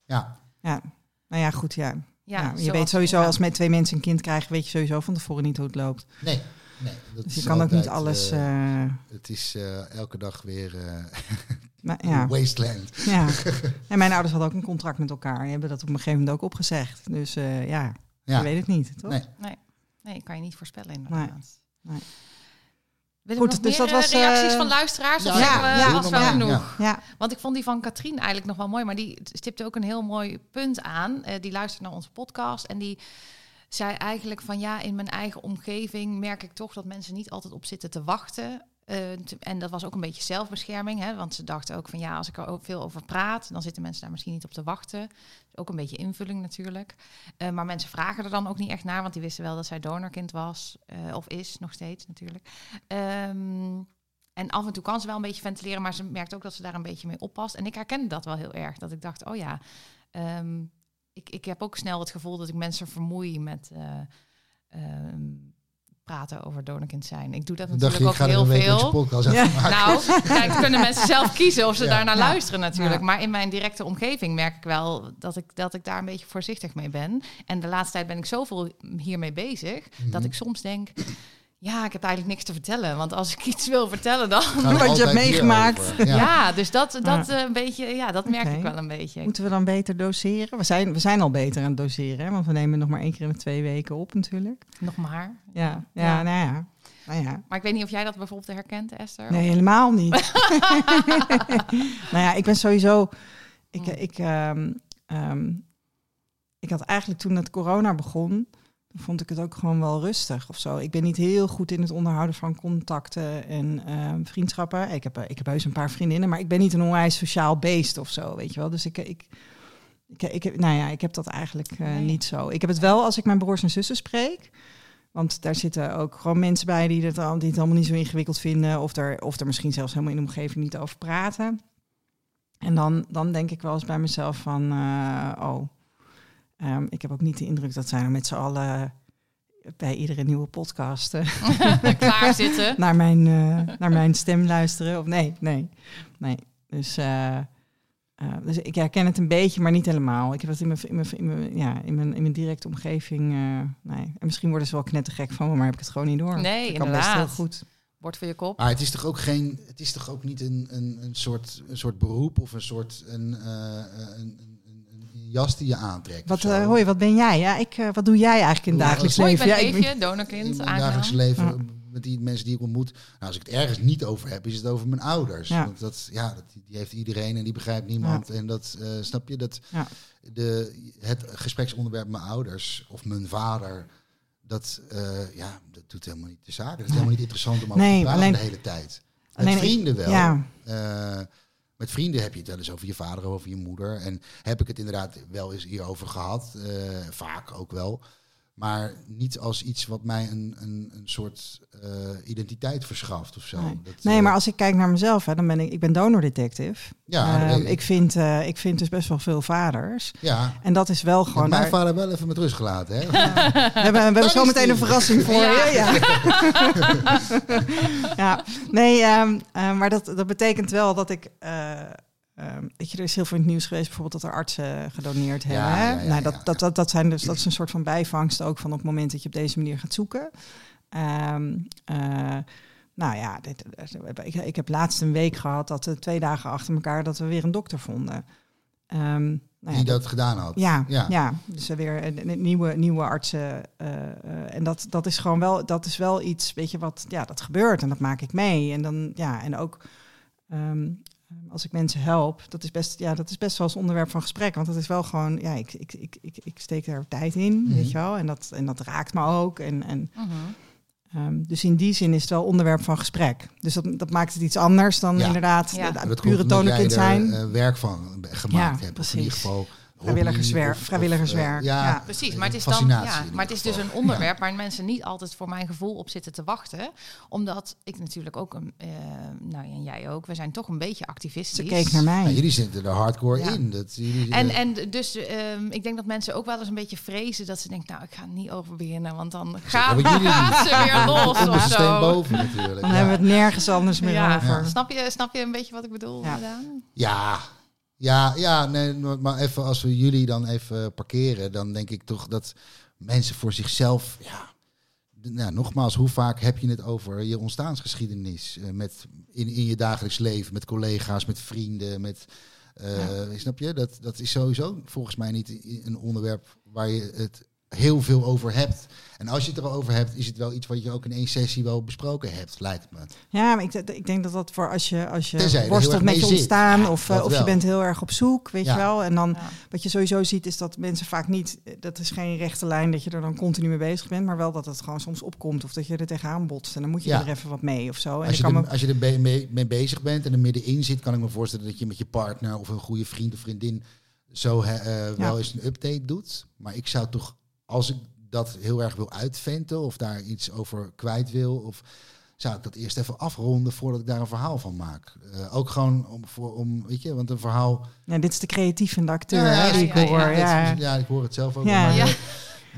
Ja. ja. Nou ja, goed, ja. Ja, Ja, je weet sowieso, als met twee mensen een kind krijgen, weet je sowieso van tevoren niet hoe het loopt. nee. Nee, dat Dus je is kan ook niet alles. eh, eh, het is eh, elke dag weer eh maar, ja. wasteland. ja. En mijn ouders hadden ook een contract met elkaar. Die hebben dat op een gegeven moment ook opgezegd. Dus eh, ja, Ja. je weet het niet, toch? Nee. Nee, kan je niet voorspellen inderdaad. Nee. Goed, dus meer dat was, eh, reacties eh, van luisteraars? Of ja, we, ja, was doe wel genoeg? Ja. Ja, Want ik vond die van Katrien eigenlijk nog wel mooi, maar die stipte ook een heel mooi punt aan. Eh, die luistert naar onze podcast en die zei eigenlijk van ja, in mijn eigen omgeving merk ik toch dat mensen niet altijd op zitten te wachten. Eh, en dat was ook een beetje zelfbescherming, hè, want ze dachten ook van ja, als ik er ook veel over praat, dan zitten mensen daar misschien niet op te wachten. Dus ook een beetje invulling natuurlijk. Eh, maar mensen vragen er dan ook niet echt naar, want die wisten wel dat zij donorkind was, eh, of is nog steeds natuurlijk. Ehm, en af en toe kan ze wel een beetje ventileren, maar ze merkt ook dat ze daar een beetje mee oppast. En ik herkende dat wel heel erg. Dat ik dacht, oh ja, ehm, ik, ik heb ook snel het gevoel dat ik mensen vermoei met eh, ehm, praten over donorkind zijn. Ik doe dat je, natuurlijk ook heel veel. Ja. Nou, kijk, kunnen mensen zelf kiezen of ze Ja. daarnaar luisteren natuurlijk. Ja. Maar in mijn directe omgeving merk ik wel dat ik, dat ik daar een beetje voorzichtig mee ben. En de laatste tijd ben ik zoveel hiermee bezig, dat Mhm. ik soms denk... Ja, ik heb eigenlijk niks te vertellen. Want als ik iets wil vertellen, dan... Wat je hebt meegemaakt. Ja, Ja. dus dat, dat eh, een beetje, ja, dat merk ik wel een beetje. Moeten we dan beter doseren? We zijn, we zijn al beter aan het doseren, hè? want we nemen nog maar één keer in de twee weken op natuurlijk. Nog maar. Ja, ja, Ja. nou ja. Nou ja. Maar ik weet niet of jij dat bijvoorbeeld herkent, Esther. Nee, helemaal niet. nou ja, ik ben sowieso. Ik, Hmm. ik, ehm, ehm, ik had eigenlijk toen het corona begon, vond ik het ook gewoon wel rustig of zo. Ik ben niet heel goed in het onderhouden van contacten en ehm, vriendschappen. Ik heb, ik heb heus een paar vriendinnen, maar ik ben niet een onwijs sociaal beest of zo, weet je wel. Dus ik, ik, ik, ik, heb- nou ja, ik heb dat eigenlijk eh, Nee. niet zo. Ik heb het wel als ik mijn broers en zussen spreek. Want daar zitten ook gewoon mensen bij die het, al- die het allemaal niet zo ingewikkeld vinden. Of er, of er misschien zelfs helemaal in de omgeving niet over praten. En dan, dan denk ik wel eens bij mezelf van, eh, oh, ehm, ik heb ook niet de indruk dat zij er met z'n allen bij iedere nieuwe podcast eh, Klaar zitten. naar, mijn, eh, naar mijn stem luisteren. Of nee, nee, nee. Dus, eh, eh, dus ik herken het een beetje, maar niet helemaal. Ik heb het in mijn, in mijn, in mijn, ja, in mijn, in mijn directe omgeving. eh, nee. En misschien worden ze wel knettergek van me, maar heb ik het gewoon niet door. Nee, ik kan best heel inderdaad. goed. Bord voor je kop. Maar het is toch ook geen, het is toch ook niet een, een, een, soort, een soort beroep of een soort eh, een, een jas die je aantrekt. Wat, eh, hoi, wat ben jij? Ja, ik, eh, wat doe jij eigenlijk in het dagelijks als- Hoi, ik leven? ben Ja, ik ben- Eefje, in donorkind, mijn aangenaam. dagelijks leven Ja. met die mensen die ik ontmoet. Nou, als ik het ergens niet over heb, is het over mijn ouders. Ja. Want dat, ja, dat, die heeft iedereen en die begrijpt niemand. En dat, eh, snap je, dat Ja. de, het gespreksonderwerp mijn ouders of mijn vader, dat, eh, ja, dat doet helemaal niet de zaak. Het is helemaal niet interessant om over Nee, te praten alleen- de hele tijd. Met vrienden wel. Ja, Eh, met vrienden heb je het wel eens over je vader of over je moeder. En heb ik het inderdaad wel eens hierover gehad. eh, vaak ook wel. Maar niet als iets wat mij een, een, een soort eh, identiteit verschaft of zo. Nee. Dat, nee, eh, maar als ik kijk naar mezelf, hè, dan ben ik, ik ben donordetective. Ja, Ehm, ik. ik, vind, eh, ik vind dus best wel veel vaders. ja, En dat is wel Ik heb gewoon. mijn daar- vader wel even met rust gelaten. Hè? we hebben, we hebben zo meteen die. een verrassing voor Ja. je. Ja. ja. Nee, ehm, eh, maar dat, dat betekent wel dat ik. Eh, ehm, weet je, er is heel veel in het nieuws geweest, bijvoorbeeld dat er artsen gedoneerd hebben. Ja, hè? ja, ja, nou, dat, dat, dat, dat, zijn dus, dat is een soort van bijvangst ook van op het moment dat je op deze manier gaat zoeken. Ehm, eh, nou ja, dit, ik, ik heb laatst een week gehad dat we twee dagen achter elkaar dat we weer een dokter vonden. Ehm, nou ja, Die dat gedaan had. ja, Ja. dus er weer een, een nieuwe, nieuwe artsen. eh, eh, en dat, dat is gewoon wel, dat is wel iets, weet je wat, ja, dat gebeurt en dat maak ik mee. En dan, ja, en ook als ik mensen help, dat is best, ja, dat is best wel eens onderwerp van gesprek. Want dat is wel gewoon, ja, ik, ik, ik, ik, ik steek daar tijd in, Mhm. weet je wel. En dat, en dat raakt me ook. En, en Mhm. Ehm, dus in die zin is het wel onderwerp van gesprek. Dus dat, dat maakt het iets anders dan Ja. inderdaad Ja. de- pure omdat jij tonerkind er, zijn. eh, werk van gemaakt Ja, hebt. Of precies. in ieder geval Vrijwilligerswerk- vrijwilligerswerk, eh, ja, ja. Precies, maar het is dan ja, maar het is dus een onderwerp waar mensen niet altijd voor mijn gevoel op zitten te wachten, omdat ik natuurlijk ook een, eh, nou ja, en jij ook, we zijn toch een beetje Ze activistisch. keek naar mij. Ja, jullie zitten er hardcore Ja. in. Dat, jullie, En, eh, en dus ehm, ik denk dat mensen ook wel eens een beetje vrezen dat ze denken, nou, ik ga er niet over beginnen, want dan gaat, ze weer los of zo. boven natuurlijk. Dan ja. hebben we het nergens anders meer Ja, over. Snap, je, snap je een beetje wat ik bedoel? Ja. Ja, ja, nee, maar even als we jullie dan even parkeren, dan denk ik toch dat mensen voor zichzelf, ja, nou, nogmaals, hoe vaak heb je het over je ontstaansgeschiedenis eh, met, in, in je dagelijks leven, met collega's, met vrienden, met, eh, snap je? Dat, dat is sowieso volgens mij niet een onderwerp waar je het heel veel over hebt. En als je het er al over hebt, is het wel iets wat je ook in één sessie wel besproken hebt, lijkt me. Ja, maar ik, ik denk dat dat voor als je, als je worstelt met je ontstaan Ja, of, eh, of je bent heel erg op zoek, weet Ja. je wel. En dan Ja. wat je sowieso ziet is dat mensen vaak niet, dat is geen rechte lijn dat je er dan continu mee bezig bent, maar wel dat het gewoon soms opkomt of dat je er tegenaan botst. En dan moet je Ja. er even wat mee of zo. En Als je, kan er, me, als je er mee, mee bezig bent en er middenin zit, kan ik me voorstellen dat je met je partner of een goede vriend of vriendin zo eh, wel eens een update doet. Maar ik zou toch, als ik dat heel erg wil uitventen of daar iets over kwijt wil, of zou ik dat eerst even afronden voordat ik daar een verhaal van maak. Eh, ook gewoon om, voor, om, weet je, want een verhaal. ja, dit is de creatieve acteur Ja, hè, ja, die ja, ik hoor. ja, Ja, is- ja, ik hoor het zelf ook. Ja. maar Ja.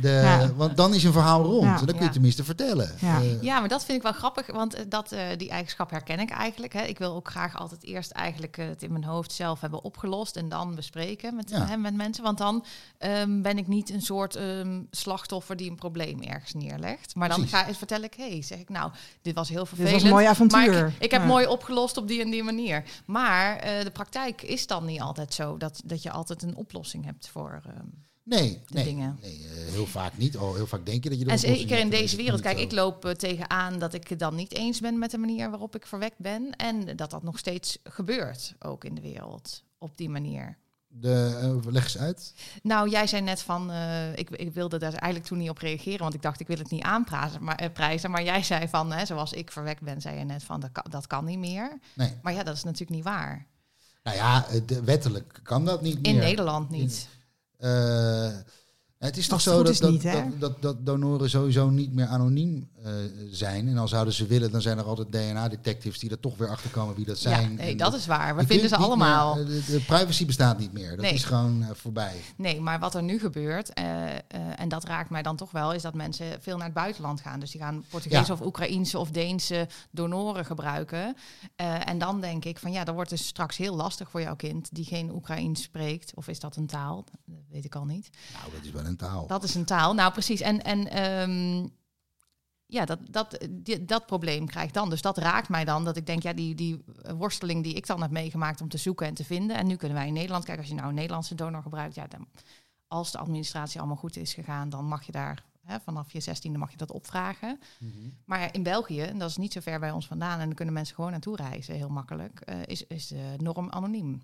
De- Ja. Want dan is een verhaal rond. Ja. En dan kun je Ja. tenminste vertellen. Ja. Eh, Ja, maar dat vind ik wel grappig, want eh, dat, eh, die eigenschap herken ik eigenlijk. Hè. Ik wil ook graag altijd eerst eigenlijk het in mijn hoofd zelf hebben opgelost en dan bespreken met, Ja. hè, met mensen. Want dan ehm, ben ik niet een soort ehm, slachtoffer die een probleem ergens neerlegt. Maar dan ga, vertel ik, hey, zeg ik nou, dit was heel dit vervelend. was een mooi maar avontuur. ik, ik heb Ja. mooi opgelost op die en die manier. Maar eh, de praktijk is dan niet altijd zo dat, dat je altijd een oplossing hebt voor. ehm, Nee, nee, dingen. nee eh, heel vaak niet. Al heel vaak denk je dat je de En zeker in deze wereld. Kijk, ik loop eh, tegenaan dat ik het dan niet eens ben met de manier waarop ik verwekt ben. En dat dat nog steeds gebeurt, ook in de wereld, op die manier. De, eh, leg eens uit. Nou, jij zei net van, ik, ik wilde daar eigenlijk toen niet op reageren, want ik dacht, ik wil het niet aanprijzen. Maar, prijzen, maar jij zei van, hè, zoals ik verwekt ben, zei je net van, dat kan, dat kan niet meer. Nee. Maar ja, dat is natuurlijk niet waar. Nou ja, de- wettelijk kan dat niet In meer. Nederland niet. 呃 Het is toch het zo dat, is dat, niet, dat, dat, dat donoren sowieso niet meer anoniem eh, zijn. En al zouden ze willen, dan zijn er altijd DNA-detectives die er toch weer achter komen wie dat zijn. Ja, nee, En dat is waar. We vinden ze allemaal. meer- de, de privacy bestaat niet meer. Dat Nee. is gewoon eh, voorbij. Nee, maar wat er nu gebeurt, eh, en dat raakt mij dan toch wel, is dat mensen veel naar het buitenland gaan. Dus die gaan Portugese Ja. of Oekraïense of Deense donoren gebruiken. En dan denk ik van ja, dat wordt dus straks heel lastig voor jouw kind die geen Oekraïens spreekt. Of is dat een taal? Dat weet ik al niet. Nou, dat is wel een taal. Dat is een taal. Nou, precies. En, en ehm, ja, dat, dat, die- dat probleem krijg ik dan. Dus dat raakt mij dan. Dat ik denk, ja, die, die worsteling die ik dan heb meegemaakt om te zoeken en te vinden. En nu kunnen wij in Nederland, kijk, als je nou een Nederlandse donor gebruikt, ja, dan, als de administratie allemaal goed is gegaan, dan mag je daar vanaf je zestiende mag je dat opvragen. Mhm. Maar ja, in België, en dat is niet zo ver bij ons vandaan, en dan kunnen mensen gewoon naartoe reizen, heel makkelijk, eh, is, is de norm anoniem.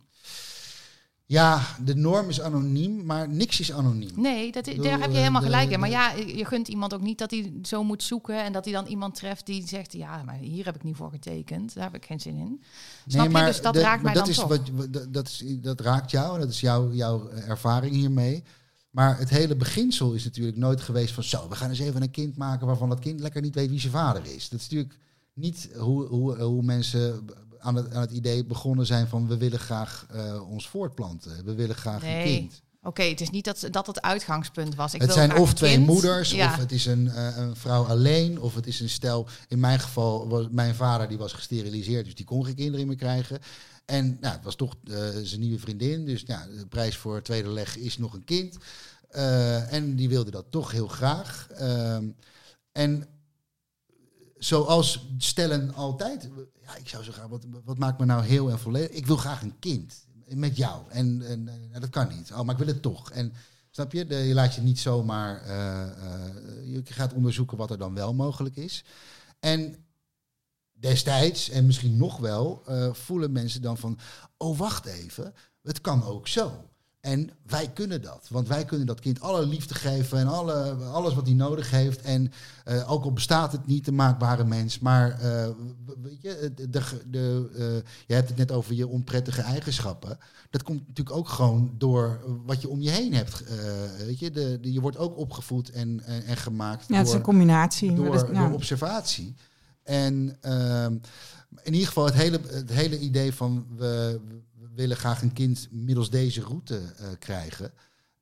Ja, de norm is anoniem, maar niks is anoniem. Nee, dat, bedoel, daar heb je eh, helemaal de- gelijk in. Maar ja, je gunt iemand ook niet dat hij zo moet zoeken en dat hij dan iemand treft die zegt, ja, maar hier heb ik niet voor getekend. Daar heb ik geen zin in. Snap je? Dus dat de- raakt mij dat dan is toch. Wat, dat, dat, is, dat raakt jou en dat is jouw, jouw ervaring hiermee. Maar het hele beginsel is natuurlijk nooit geweest van zo, we gaan eens even een kind maken waarvan dat kind lekker niet weet wie zijn vader is. Dat is natuurlijk niet hoe, hoe, hoe mensen aan het, aan het idee begonnen zijn van we willen graag eh, ons voortplanten. We willen graag Nee. een kind. Oké, het is niet dat dat het uitgangspunt was. Ik het wil zijn of twee kind. moeders, Ja. of het is een, eh, een vrouw alleen, of het is een stel. In mijn geval was mijn vader die was gesteriliseerd, dus die kon geen kinderen meer krijgen. En nou, het was toch eh, zijn nieuwe vriendin, dus ja, de prijs voor tweede leg is nog een kind. En die wilde dat toch heel graag. Ehm, en zoals stellen altijd, ja, ik zou zo graag, wat, wat maakt me nou heel en volledig? Ik wil graag een kind met jou. En, en, en dat kan niet. Oh, maar ik wil het toch. En snap je? De, je laat je niet zomaar. eh, eh, je gaat onderzoeken wat er dan wel mogelijk is. En destijds, en misschien nog wel, eh, voelen mensen dan van: oh, wacht even, het kan ook zo. En wij kunnen dat. Want wij kunnen dat kind alle liefde geven en alle, alles wat hij nodig heeft. En eh, ook al bestaat het niet, de maakbare mens. Maar eh, weet je, de, de, de, eh, je hebt het net over je onprettige eigenschappen. Dat komt natuurlijk ook gewoon door wat je om je heen hebt. weet je, de, je wordt ook opgevoed en, en, en gemaakt Ja, het is door, een combinatie. door, ja. door observatie. En ehm, in ieder geval het hele, het hele idee van we willen graag een kind middels deze route eh, krijgen.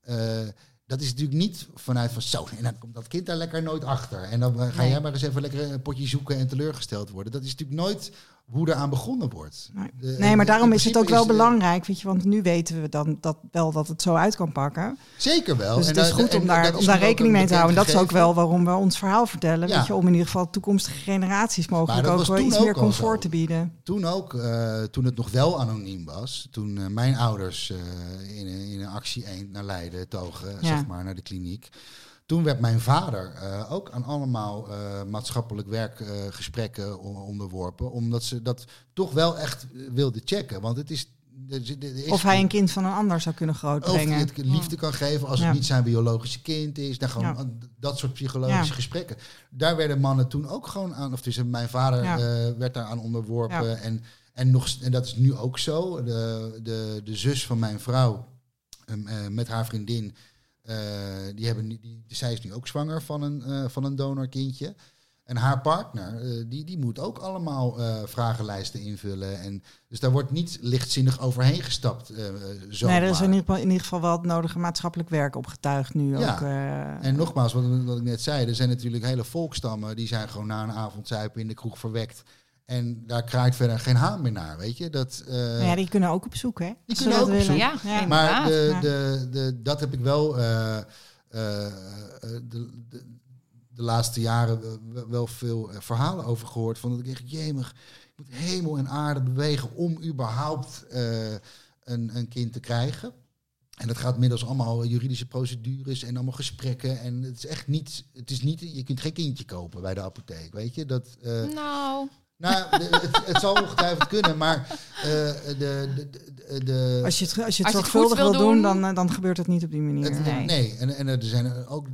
Eh, dat is natuurlijk niet vanuit van zo, en dan komt dat kind daar lekker nooit achter. En dan eh, ga jij maar eens even lekker een potje zoeken en teleurgesteld worden. Dat is natuurlijk nooit hoe er aan begonnen wordt. Nee. De- Nee, maar daarom is het ook wel is, eh, belangrijk, weet je, want nu weten we dan dat wel dat het zo uit kan pakken. Zeker wel. Dus En het is daar- goed en om daar, om daar rekening mee te houden. En dat is ook wel waarom we ons verhaal vertellen, Ja. weet je, om in ieder geval toekomstige generaties mogelijk ook wel iets ook meer comfort te bieden. Toen ook, eh, toen het nog wel anoniem was, toen eh, mijn ouders in, een- in een actie 1 naar Leiden togen, Ja. zeg maar, naar de kliniek. Toen werd mijn vader eh, ook aan allemaal eh, maatschappelijk werkgesprekken onderworpen, omdat ze dat toch wel echt eh, wilden checken. Want het is. Of hij een kind van een ander zou kunnen of hij grootbrengen. het liefde kan geven als Ja. het niet zijn biologische kind is. Dan gewoon Ja. dat soort psychologische Ja. gesprekken. Daar werden mannen toen ook gewoon aan, of dus mijn vader eh, werd daar aan onderworpen. En, en, nog, en dat is nu ook zo. De, de, de zus van mijn vrouw ehm, eh, met haar vriendin, eh, die hebben die, zij is nu ook zwanger van een, eh, van een donorkindje. En haar partner, eh, die, die moet ook allemaal eh, vragenlijsten invullen. En, dus daar wordt niet lichtzinnig overheen gestapt. eh zo nee, er is in ieder, geval, in ieder geval wel het nodige maatschappelijk werk opgetuigd nu Ja. ook. eh. En nogmaals, wat, wat ik net zei, er zijn natuurlijk hele volkstammen die zijn gewoon na een avond zuipen in de kroeg verwekt. En daar kraait verder geen haan meer naar, weet je. Dat, eh, Nou ja, die kunnen ook op zoek, hè? Ze kunnen ook op zoek. Ja, Ja. maar de, de, de, dat heb ik wel eh, eh, de, de, de laatste jaren wel- veel verhalen over gehoord. Van dat ik echt, jemig, ik moet hemel en aarde bewegen om überhaupt eh, een, een kind te krijgen. En dat gaat middels allemaal juridische procedures en allemaal gesprekken. En het is echt niet, het is niet, je kunt geen kindje kopen bij de apotheek, weet je. Dat, eh, Nou, nou, het, het zal ongetwijfeld kunnen, maar eh, de, de, de, de, Als je het, als je het Als je het zorgvuldig wil wil doen, doen, dan, eh, dan gebeurt het niet op die manier. het- Nee. nee. en, en er zijn ook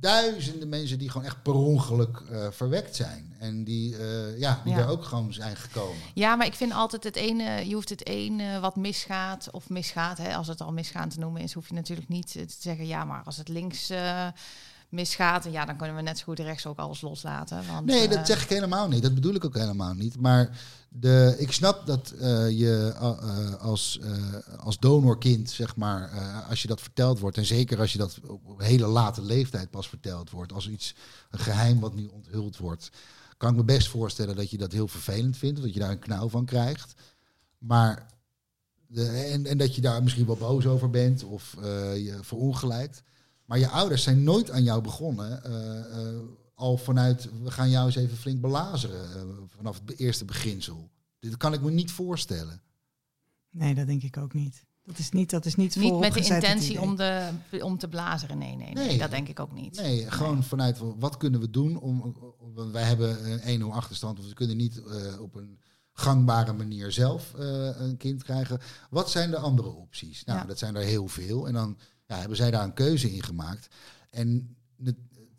duizenden mensen die gewoon echt per ongeluk eh, verwekt zijn. En die, eh, ja, die Ja. er ook gewoon zijn gekomen. Ja, maar ik vind altijd het ene, je hoeft het ene wat misgaat of misgaat, hè, als het al misgaan te noemen is, hoef je natuurlijk niet te zeggen, ja, maar als het links eh, misgaat, ja, dan kunnen we net zo goed rechts ook alles loslaten. Want, Nee, eh, dat zeg ik helemaal niet. Dat bedoel ik ook helemaal niet. Maar de, ik snap dat eh, je eh, eh, als, eh, als donorkind, zeg maar, eh, als je dat verteld wordt, en zeker als je dat op een hele late leeftijd pas verteld wordt, als iets, een geheim wat nu onthuld wordt, kan ik me best voorstellen dat je dat heel vervelend vindt, dat je daar een knauw van krijgt. Maar de, en, en dat je daar misschien wel boos over bent of eh, je verongelijkt. Maar je ouders zijn nooit aan jou begonnen. eh, eh, al vanuit, we gaan jou eens even flink belazeren. eh, vanaf het eerste beginsel. Dit kan ik me niet voorstellen. Nee, dat denk ik ook niet. Dat is niet, dat is niet, niet met de intentie om, de, om te blazeren. Nee, nee, nee, Nee. dat denk ik ook niet. Nee, gewoon vanuit wat kunnen we doen om. om- Wij hebben een 1-0 achterstand, of we kunnen niet eh, op een gangbare manier zelf eh, een kind krijgen. Wat zijn de andere opties? Nou, Ja. dat zijn er heel veel. En dan ja, hebben zij daar een keuze in gemaakt. En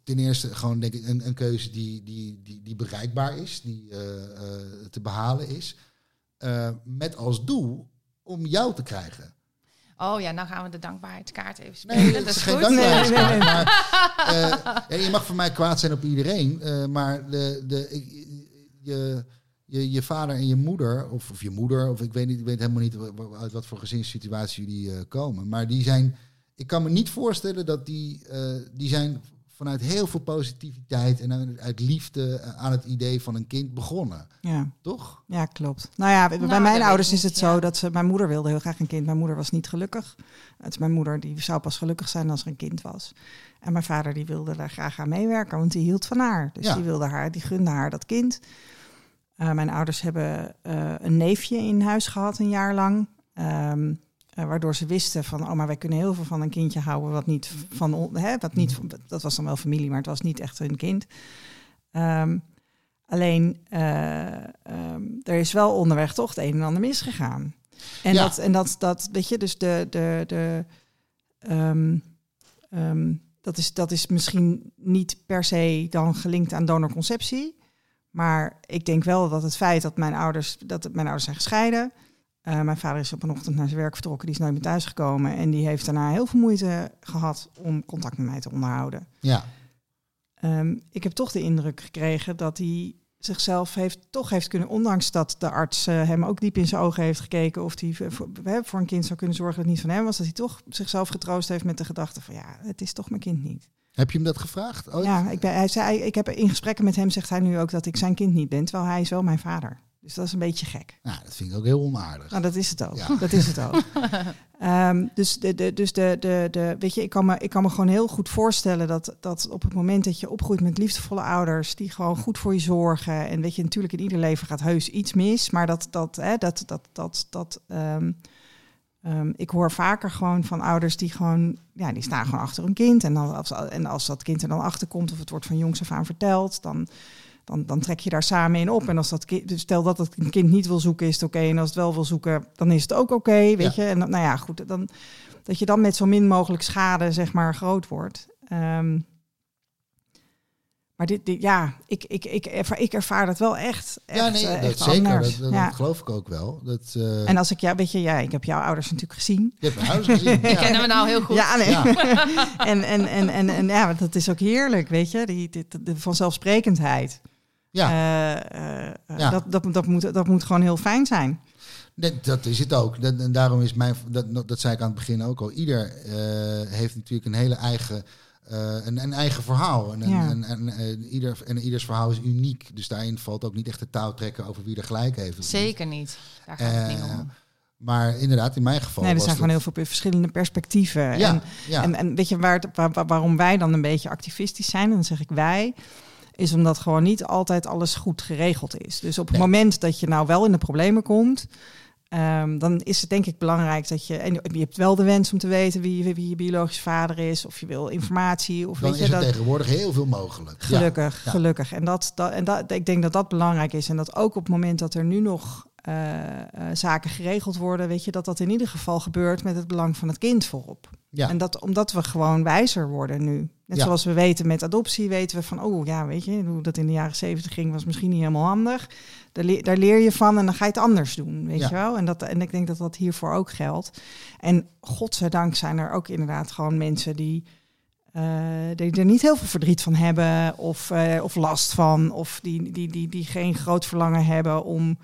ten eerste gewoon denk ik een, een keuze die, die, die, die bereikbaar is, die eh, eh, te behalen is. eh, met als doel om jou te krijgen. Oh ja, nou gaan we de dankbaarheidskaart even Nee, spelen. dat dat is geen goed. dankbaarheidskaart. Nee, nee, nee. Maar, ja, je mag van mij kwaad zijn op iedereen, maar de, de, ik- je, je, je vader en je moeder, of, of je moeder, of ik weet, niet, ik weet helemaal niet uit wat voor gezinssituatie jullie komen, maar die zijn, ik kan me niet voorstellen dat die, eh, die zijn vanuit heel veel positiviteit en uit, liefde eh, aan het idee van een kind begonnen, Ja, toch? ja, klopt. Nou ja, bij Nou, mijn ouders is niet, het zo ja. dat ze... Mijn moeder wilde heel graag een kind. Mijn moeder was niet gelukkig. Het is mijn moeder die zou pas gelukkig zijn als er een kind was. En mijn vader die wilde daar graag aan meewerken, want die hield van haar. Dus Ja. die wilde haar, die gunde haar dat kind. Eh, mijn ouders hebben eh, een neefje in huis gehad een jaar lang. Ehm, eh, waardoor ze wisten van, oh, maar wij kunnen heel veel van een kindje houden wat niet van, hè, wat niet, dat was dan wel familie, maar het was niet echt hun kind. Ehm, alleen, eh, ehm, er is wel onderweg toch het een en ander misgegaan. En, Ja. dat, en dat, dat, weet je, dus de, de, de, ehm, dat, is, dat is misschien niet per se dan gelinkt aan donorconceptie. Maar ik denk wel dat het feit dat mijn ouders, dat mijn ouders zijn gescheiden. Eh, mijn vader is op een ochtend naar zijn werk vertrokken, die is nooit meer thuisgekomen. En die heeft daarna heel veel moeite gehad om contact met mij te onderhouden. Ja, Ehm, ik heb toch de indruk gekregen dat hij zichzelf heeft, toch heeft kunnen, ondanks dat de arts eh, hem ook diep in zijn ogen heeft gekeken of hij voor, voor een kind zou kunnen zorgen dat het niet van hem was, dat hij toch zichzelf getroost heeft met de gedachte van ja, het is toch mijn kind niet. heb je hem dat gevraagd? ooit? Ja, ik, ben, hij zei, ik heb in gesprekken met hem zegt hij nu ook dat ik zijn kind niet ben, terwijl hij is wel mijn vader. Dus dat is een beetje gek. Nou, dat vind ik ook heel onaardig. Nou, dat is het ook. Ja. Dat is het ook. Ehm, dus de, de, dus de, de, de, weet je, ik kan, me, ik kan me gewoon heel goed voorstellen dat, dat op het moment dat je opgroeit met liefdevolle ouders die gewoon goed voor je zorgen. En weet je, natuurlijk in ieder leven gaat heus iets mis, maar dat, dat, hè, dat, dat, dat, dat ehm, ehm, ik hoor vaker gewoon van ouders die gewoon, ja, die staan gewoon achter hun kind. En, dan, als, en als dat kind er dan achter komt of het wordt van jongs af aan verteld, dan, dan, dan trek je daar samen in op. En als dat kind, dus stel dat het een kind niet wil zoeken, is het oké. En als het wel wil zoeken, dan is het ook oké, weet Ja. je. En dan, nou ja, goed, dan, dat je dan met zo min mogelijk schade, zeg maar, groot wordt. Ehm, maar dit, dit ja, ik, ik, ik, ervaar, ik ervaar dat wel echt, echt, ja, nee, eh, dat echt zeker. anders. Dat, dat, ja. dat geloof ik ook wel. Dat, eh, En als ik, ja, weet je, ja, ik heb jouw ouders natuurlijk gezien. je hebt mijn ouders gezien. Die ja. kennen we nou heel goed. Ja, nee. Ja. en, en, en, en, en ja, dat is ook heerlijk, weet je, die, die, de vanzelfsprekendheid. Ja. Eh, eh, Ja. dat, dat, dat, moet, dat moet gewoon heel fijn zijn. Nee, dat is het ook. Dat, en daarom is mijn, dat, dat zei ik aan het begin ook al. Ieder eh, heeft natuurlijk een hele eigen, eh, een, een eigen verhaal. En, Ja. en, en, en ieder, en ieders verhaal is uniek. Dus daarin valt ook niet echt de touw trekken over wie er gelijk heeft. Zeker niet. Daar gaat het niet Eh, om. Maar inderdaad, in mijn geval. Nee, er was zijn gewoon het- heel veel verschillende perspectieven. Ja, En, ja. en, en weet je waar, het- waar- waar- waarom wij dan een beetje activistisch zijn? En dan zeg ik wij. Is omdat gewoon niet altijd alles goed geregeld is. Dus op het Nee. moment dat je nou wel in de problemen komt. ehm, dan is het denk ik belangrijk dat je. En je hebt wel de wens om te weten wie, wie je biologische vader is. Of je wil informatie. Of dan weet is je dat. tegenwoordig heel veel mogelijk. Gelukkig, ja. gelukkig. En, dat, dat, en dat, ik denk dat dat belangrijk is. En dat ook op het moment dat er nu nog zaken geregeld worden, weet je, dat dat in ieder geval gebeurt met het belang van het kind voorop. Ja. En dat omdat we gewoon wijzer worden nu. Net Ja. zoals we weten met adoptie, weten we van, oh ja, weet je, hoe dat in de jaren zeventig ging, was misschien niet helemaal handig. Daar, leer, daar leer je van en dan ga je het anders doen, weet Ja. je wel. En, dat, en ik denk dat dat hiervoor ook geldt. En godzijdank zijn er ook inderdaad gewoon mensen die, eh, die er niet heel veel verdriet van hebben of, eh, of last van. Of die, die, die, die geen groot verlangen hebben om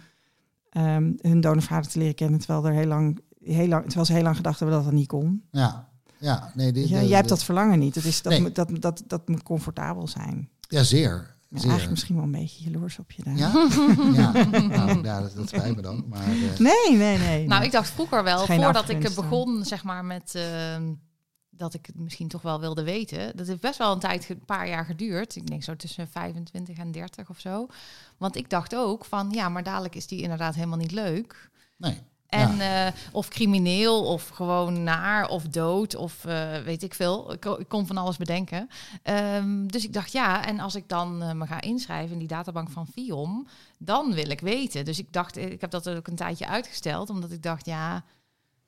ehm, hun donorvader te leren kennen. Terwijl, er heel lang, heel lang, terwijl ze heel lang gedacht hebben dat dat niet kon. Ja, ja, nee, dit, Ja, de- jij hebt dat verlangen niet. Dat, is, dat, Nee. moet, dat, dat, dat moet comfortabel zijn. Ja, zeer. Ja, zeer. eigenlijk misschien wel een beetje jaloers op je daar. Ja? ja, nou, ja dat, dat spijt me dan. Maar, eh, Nee, nee, nee. Nou, nee. ik dacht vroeger wel, voordat ik eh, begon, zeg maar, met ehm, dat ik het misschien toch wel wilde weten. Dat heeft best wel een tijd, een paar jaar geduurd. Ik denk zo tussen 25 en 30 of zo. Want ik dacht ook van, ja, maar dadelijk is die inderdaad helemaal niet leuk. nee. En eh, of crimineel, of gewoon naar, of dood, of eh, weet ik veel. Ik kon van alles bedenken. Ehm, dus ik dacht, ja, en als ik dan eh, me ga inschrijven in die databank van FIOM, dan wil ik weten. Dus ik dacht, ik heb dat ook een tijdje uitgesteld, omdat ik dacht, ja,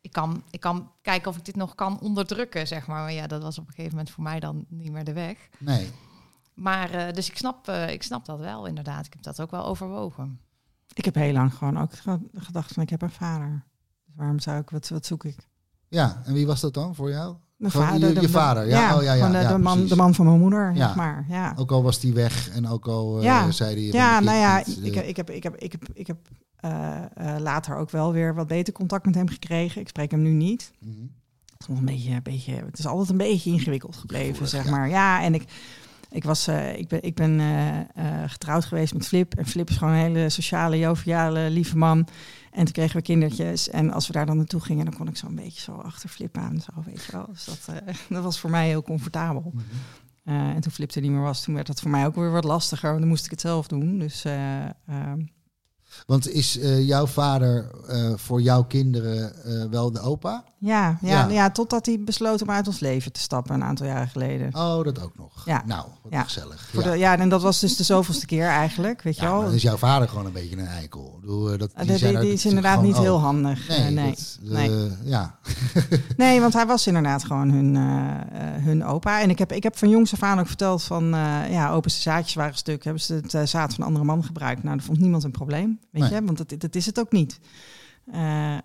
ik kan, ik kan kijken of ik dit nog kan onderdrukken, zeg maar. Maar ja, dat was op een gegeven moment voor mij dan niet meer de weg. Nee. Maar eh, dus ik snap, eh, ik snap dat wel, inderdaad. Ik heb dat ook wel overwogen. Ik heb heel lang gewoon ook ge- gedacht van ik heb een vader. Dus waarom zou ik, wat, wat zoek ik? Ja, en wie was dat dan voor jou? Mijn Gewoon je- je vader, ja. Oh, ja, ja, de, ja, de man, de man van mijn moeder, Ja. zeg maar. Ja, Ook al was die weg en ook al eh, Ja. zei hij... ja "Ben nou ja, ik, heb- ik heb, ik heb, ik heb, ik heb later ook wel weer wat beter contact met hem gekregen. Ik spreek hem nu niet. mhm. Het is, nog een beetje, een beetje, het is altijd een beetje ingewikkeld gebleven, zeg ja. maar. Ja, en ik, ik, was, eh, ik ben, ik ben eh, eh, getrouwd geweest met Flip. En Flip is gewoon een hele sociale, joviale, lieve man. En toen kregen we kindertjes. En als we daar dan naartoe gingen, dan kon ik zo een beetje zo achter Flip aan. Zo, weet je wel. Dus dat, eh, dat was voor mij heel comfortabel. Mhm. Eh, en toen Flip er niet meer was, toen werd dat voor mij ook weer wat lastiger. Want dan moest ik het zelf doen. Dus eh, ehm, Want is eh, jouw vader eh, voor jouw kinderen eh, wel de opa? ja, ja, Ja. ja. totdat hij besloot om uit ons leven te stappen een aantal jaren geleden. Oh, dat ook nog. Ja. Nou, wat Ja. gezellig. Voor ja. de, ja, en dat was dus de zoveelste keer eigenlijk, weet je wel. dan is jouw vader gewoon een beetje een eikel. Eh, dat, die, zijn die, die is inderdaad niet heel handig. Nee, nee. dat, nee. ja. nee, want hij was inderdaad gewoon hun, hun opa. En ik heb, ik heb van jongs af aan ook verteld van... ja, opa's zaadjes waren stuk. Hebben ze het zaad van een andere man gebruikt? Nou, dat vond niemand een probleem, weet Nee. je. Want dat, dat is het ook niet. Eh, eh,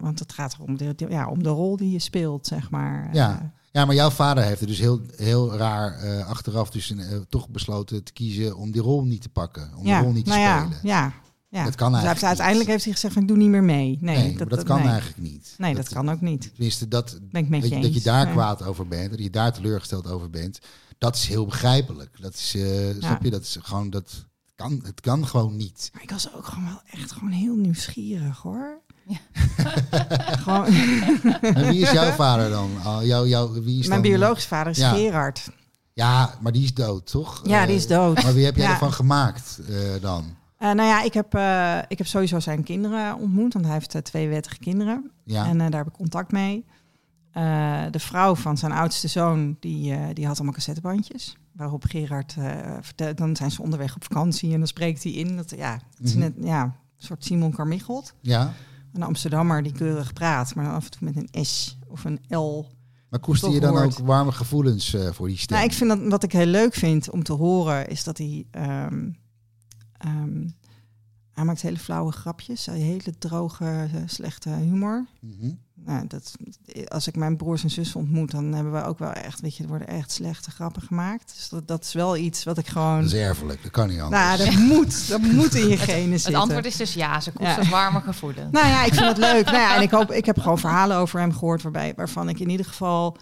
want het gaat erom de, de- ja, om de rol die je speelt, zeg maar. Ja. Eh, ja, maar jouw vader heeft er dus heel, heel raar achteraf dus toch besloten te kiezen om die rol niet te pakken. Om ja, de rol niet te nou ja, spelen. ja, ja. Dat kan Dus hij heeft, eigenlijk uiteindelijk niet. heeft hij gezegd van ik doe niet meer mee. Nee, Nee, maar dat, kan nee. eigenlijk niet. Nee, dat, kan ook niet. Tenminste, dat, Ben ik met dat, je dat je daar Ja. kwaad over bent, dat je daar teleurgesteld over bent, dat is heel begrijpelijk. Dat is, snap je, dat is gewoon, dat kan, het kan gewoon niet. Maar ik was ook gewoon wel echt gewoon heel nieuwsgierig hoor. Ja. gewoon, En wie is jouw vader dan? Oh, jouw, jouw, wie is mijn dan, biologische vader is Ja. Gerard. Ja, maar die is dood, toch? Ja, Eh, die is dood. Maar wie heb jij Ja. ervan gemaakt eh, dan? Eh, nou ja, ik heb, eh, ik heb sowieso zijn kinderen ontmoet, want hij heeft eh, twee wettige kinderen. Ja, En eh, daar heb ik contact mee. Eh, de vrouw van zijn oudste zoon, die, eh, die had allemaal cassettebandjes. Waarop Gerard, eh, vertelt, dan zijn ze onderweg op vakantie en dan spreekt hij in. Dat, ja, het is Mhm. net ja, een soort Simon Carmichelt. ja. Een Amsterdammer die keurig praat, maar dan af en toe met een S of een L. Maar koester je dan ook warme gevoelens eh, voor die stem? Nou, ik vind dat wat ik heel leuk vind om te horen, is dat hij. ehm, ehm, hij maakt hele flauwe grapjes, hele droge, eh, slechte humor. Mhm. Nou, dat, als ik mijn broers en zussen ontmoet, dan hebben we ook wel echt, weet je, er worden echt slechte grappen gemaakt. Dus dat, dat is wel iets wat ik gewoon. Dat is erfelijk, dat kan niet anders. Nou, dat moet, dat moet in je genen Het zitten. antwoord is dus ja, ze koestert Ja. warme gevoelens. Nou ja, ik vind het leuk. Nou ja, en ik, hoop, ik heb gewoon verhalen over hem gehoord waarbij, waarvan ik in ieder geval...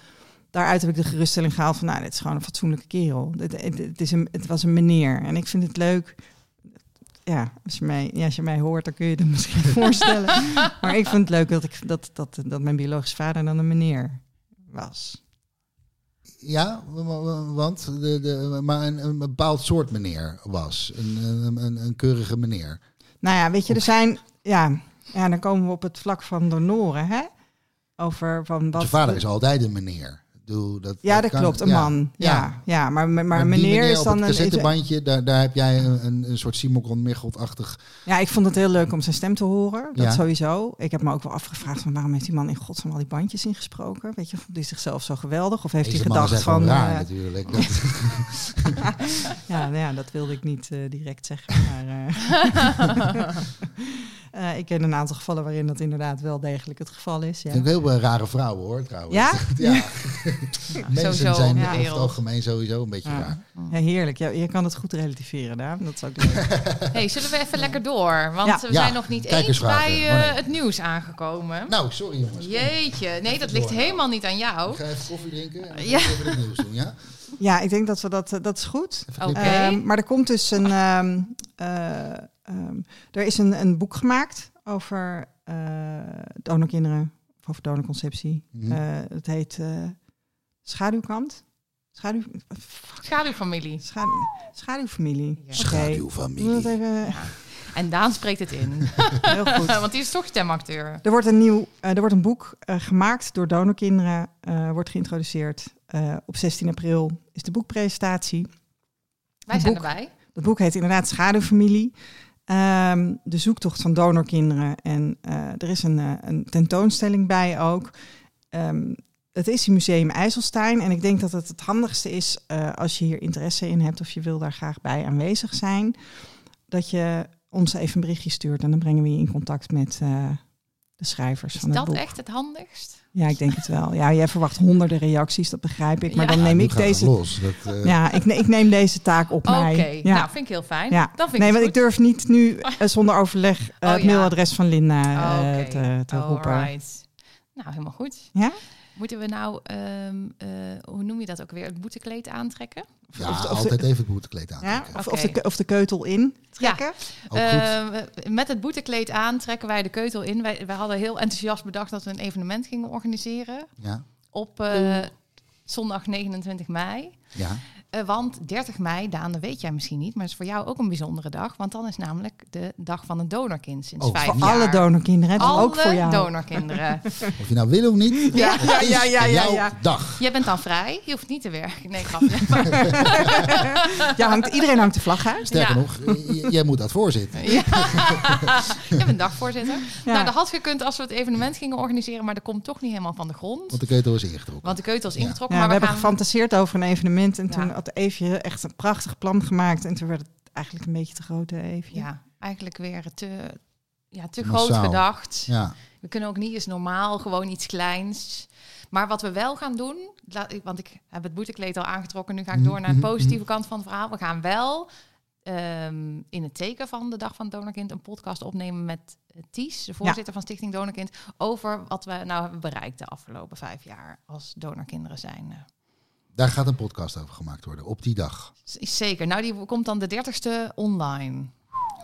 Daaruit heb ik de geruststelling gehaald van, nou, dit is gewoon een fatsoenlijke kerel. Het, het, het is een, het was een meneer. En ik vind het leuk... Ja als, je mij, ja, als je mij hoort, dan kun je het misschien voorstellen. Maar ik vind het leuk dat, ik, dat, dat, dat mijn biologische vader dan een meneer was. Ja, wa- wa- want de, de, maar een, een bepaald soort meneer was. Een, een, een, een keurige meneer. Nou ja, weet je, er zijn... Ja, ja, dan komen we op het vlak van donoren, hè? Over van wat... Zijn vader is altijd een meneer. Doe, dat, Ja, dat kan- klopt, een ja. man. Ja, ja. maar, maar, maar meneer is op dan het een... cassettebandje, daar, daar heb jij een, een, soort Simon Michelt-achtig... Ja, ik vond het heel leuk om zijn stem te horen. Dat Ja. sowieso. Ik heb me ook wel afgevraagd van waarom heeft die man in godsnaam al die bandjes ingesproken? Weet je, vond hij zichzelf zo geweldig? Of heeft Deze hij gedacht van... eh, natuurlijk. Dat, ja, nou ja, dat wilde ik niet eh, direct zeggen. Maar, eh, eh, ik ken een aantal gevallen waarin dat inderdaad wel degelijk het geval is. Ja. vind ik heel eh, rare vrouwen hoor, trouwens. Ja? ja. Mensen sowieso zijn de over het wereld. algemeen sowieso een beetje Ja. raar. Ja, heerlijk. Ja, je kan het goed relativeren, Daan. Dat is ook leuk. Hey, zullen we even lekker door? Want Ja. we Ja, zijn nog niet eens bij Oh, eh, het nieuws aangekomen. Nou, sorry jongens. Jeetje, nee, dat ligt door. helemaal niet aan jou. Ik ga even koffie drinken en dan Ja. even het nieuws doen, ja? Ja, ik denk dat we dat... dat is goed. Ehm, maar er komt dus een. Ehm, eh, ehm, er is een, een boek gemaakt over eh donorkinderen, of over donorconceptie. Eh, het heet eh, Schaduwkant. Schaduw, Schaduwfamilie. schaduw, schaduwfamilie. Ja. Schaduwfamilie. Even Ja. En Daan spreekt het in. heel goed. Want die is toch stemacteur. Er wordt een nieuw, er wordt een boek eh, gemaakt door donorkinderen, eh, wordt geïntroduceerd. Eh, op 16 april is de boekpresentatie. Wij zijn boek. erbij. Dat boek heet inderdaad Schaduwfamilie. Ehm, de zoektocht van donorkinderen. En eh, er is een, eh, een tentoonstelling bij ook. Ehm, het is in Museum IJsselstein. En ik denk dat het het handigste is eh, als je hier interesse in hebt of je wil daar graag bij aanwezig zijn. Dat je ons even een berichtje stuurt en dan brengen we je in contact met de schrijvers Is van het dat boek. echt het handigst? Ja, ik denk het wel. Ja, jij verwacht honderden reacties, dat begrijp ik. Maar Ja. dan neem ik deze. los. Dat, eh, Ja, ik, ne- ik neem deze taak op Oké, mij. Ja. nou vind ik heel fijn. Ja. Dan vind Nee, want ik durf niet nu eh, zonder overleg eh, Oh, het ja. mailadres van Linda eh, Oké, te, te roepen. alright. Nou, helemaal goed. Ja? Moeten we nou, ehm, eh, hoe noem je dat ook weer, het boetekleed aantrekken? Ja, of de- of de- altijd even het boetekleed aan. Ja? Of, of, de, ke- of de keutel in trekken? Eh, met het boetekleed aan trekken wij de keutel in. Wij, wij hadden heel enthousiast bedacht dat we een evenement gingen organiseren Ja, op eh, zondag 29 mei. ja. Eh, want 30 mei, Daan, dat weet jij misschien niet, maar is voor jou ook een bijzondere dag. Want dan is namelijk de dag van het donorkind sinds Oh, vijf Voor jaar. alle donorkinderen, Alle ook voor jou. donorkinderen. Of je nou wil of niet, Ja, het ja, ja, ja, ja, dag. Jij bent dan vrij, je hoeft niet te werken. Nee, grapje. Ja, hangt, iedereen hangt de vlag uit. Sterker Ja. nog, jij moet dat voorzitten. Ja. Je bent dagvoorzitter. Ja. Nou, dat had gekund als we het evenement gingen organiseren, maar dat komt toch niet helemaal van de grond. Want de keutel is ingetrokken. Want de keutel is ingetrokken, we maar we, hebben gaan... gefantaseerd over een evenement. En toen had Eefje echt een prachtig plan gemaakt. En toen werd het eigenlijk een beetje te groot, Eefje. Ja, eigenlijk weer te, ja, te Massaal. groot gedacht. Ja, We kunnen ook niet eens normaal, gewoon iets kleins. Maar wat we wel gaan doen, laat ik- want ik heb het boetekleed al aangetrokken, nu ga ik door naar de Mhm, positieve kant van het verhaal. We gaan wel ehm, in het teken van de Dag van het Donorkind een podcast opnemen met eh, Ties, de voorzitter van Stichting Donorkind, over wat we nou hebben bereikt de afgelopen vijf jaar als donorkinderen zijn. Daar gaat een podcast over gemaakt worden, op die dag. Is Zeker. Nou, die komt dan de 30ste online.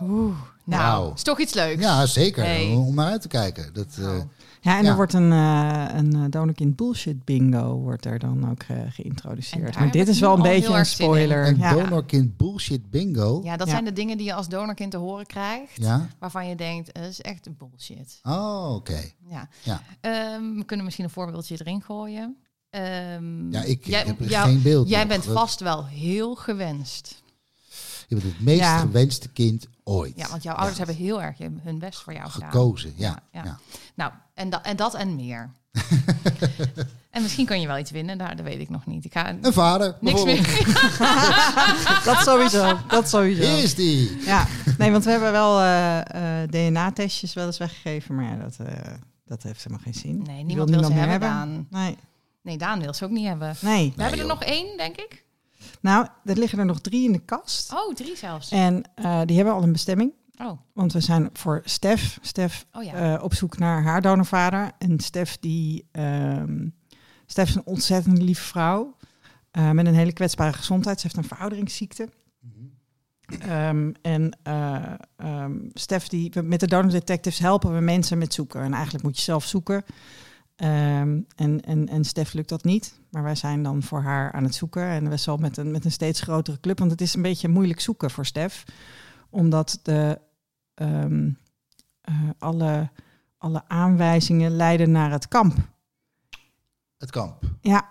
Oeh, nou, Wauw. is toch iets leuks. Ja, zeker. Hey. Om naar uit te kijken. Dat, eh, Ja, en Ja. er wordt een, eh een eh, donorkind bullshit bingo wordt er dan ook geïntroduceerd. Maar dit is wel een beetje een spoiler. een Ja. donorkind bullshit bingo. Ja, dat Ja. zijn de dingen die je als donorkind te horen krijgt. Ja? Waarvan je denkt, dat is echt bullshit. Oh, oké. Ja. Ja. Ehm, we kunnen misschien een voorbeeldje erin gooien. Ehm, Ja, ik jij, heb er jou- geen beeld Jij nog. bent vast wel heel gewenst. Je bent het meest Ja. gewenste kind ooit. Ja, want jouw Ja. ouders hebben heel erg hun best voor jou gedaan. Gekozen, ja. Ja, ja. ja. Nou, en, dat en dat en meer. en misschien kan je wel iets winnen, daar, dat weet ik nog niet. Ik ga Een vader, niks meer. Dat sowieso, dat sowieso. Hier is die. Ja, nee, want we hebben wel eh, eh, DNA-testjes wel eens weggegeven, maar ja, dat, eh, dat heeft helemaal geen zin. Nee, Die niemand wil ze hebben, Daan. Nee, Nee, Daan wil ze ook niet hebben. nee. We hebben er nog één, denk ik. Nou, er liggen er nog drie in de kast. Oh, drie zelfs. En eh, die hebben al een bestemming. Oh, Want we zijn voor Stef, Stef oh ja. eh, op zoek naar haar donorvader. En Stef, die, ehm, Stef is een ontzettend lieve vrouw. eh, met een hele kwetsbare gezondheid. Ze heeft een verouderingsziekte. Ehm, en eh ehm, Stef, die, we- met de Donor Detectives helpen we mensen met zoeken. En eigenlijk moet je zelf zoeken. Ehm, en, en, en Stef lukt dat niet. Maar wij zijn dan voor haar aan het zoeken. En we zal met een, met een steeds grotere club. Want het is een beetje moeilijk zoeken voor Stef. Omdat de, ehm, eh, alle, alle aanwijzingen leiden naar het kamp. Het kamp. Ja,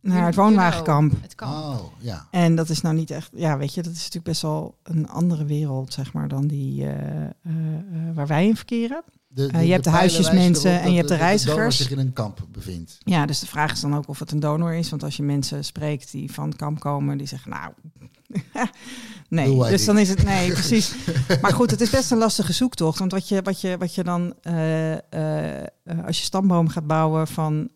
naar het woonwagenkamp. Het kamp. Oh, ja. En dat is nou niet echt, ja, weet je, dat is natuurlijk best wel een andere wereld, zeg maar, dan die eh, eh, eh, waar wij in verkeren. De, Eh, je hebt de huisjesmensen en je hebt de reizigers. zich in een kamp bevindt. Ja, dus de vraag is dan ook of het een donor is. Want als je mensen spreekt die van het kamp komen, die zeggen, nou, nee. Dus dan is het, nee, precies. Maar goed, het is best een lastige zoektocht. Want wat je, wat je, wat je dan, eh, eh, als je stamboom gaat bouwen van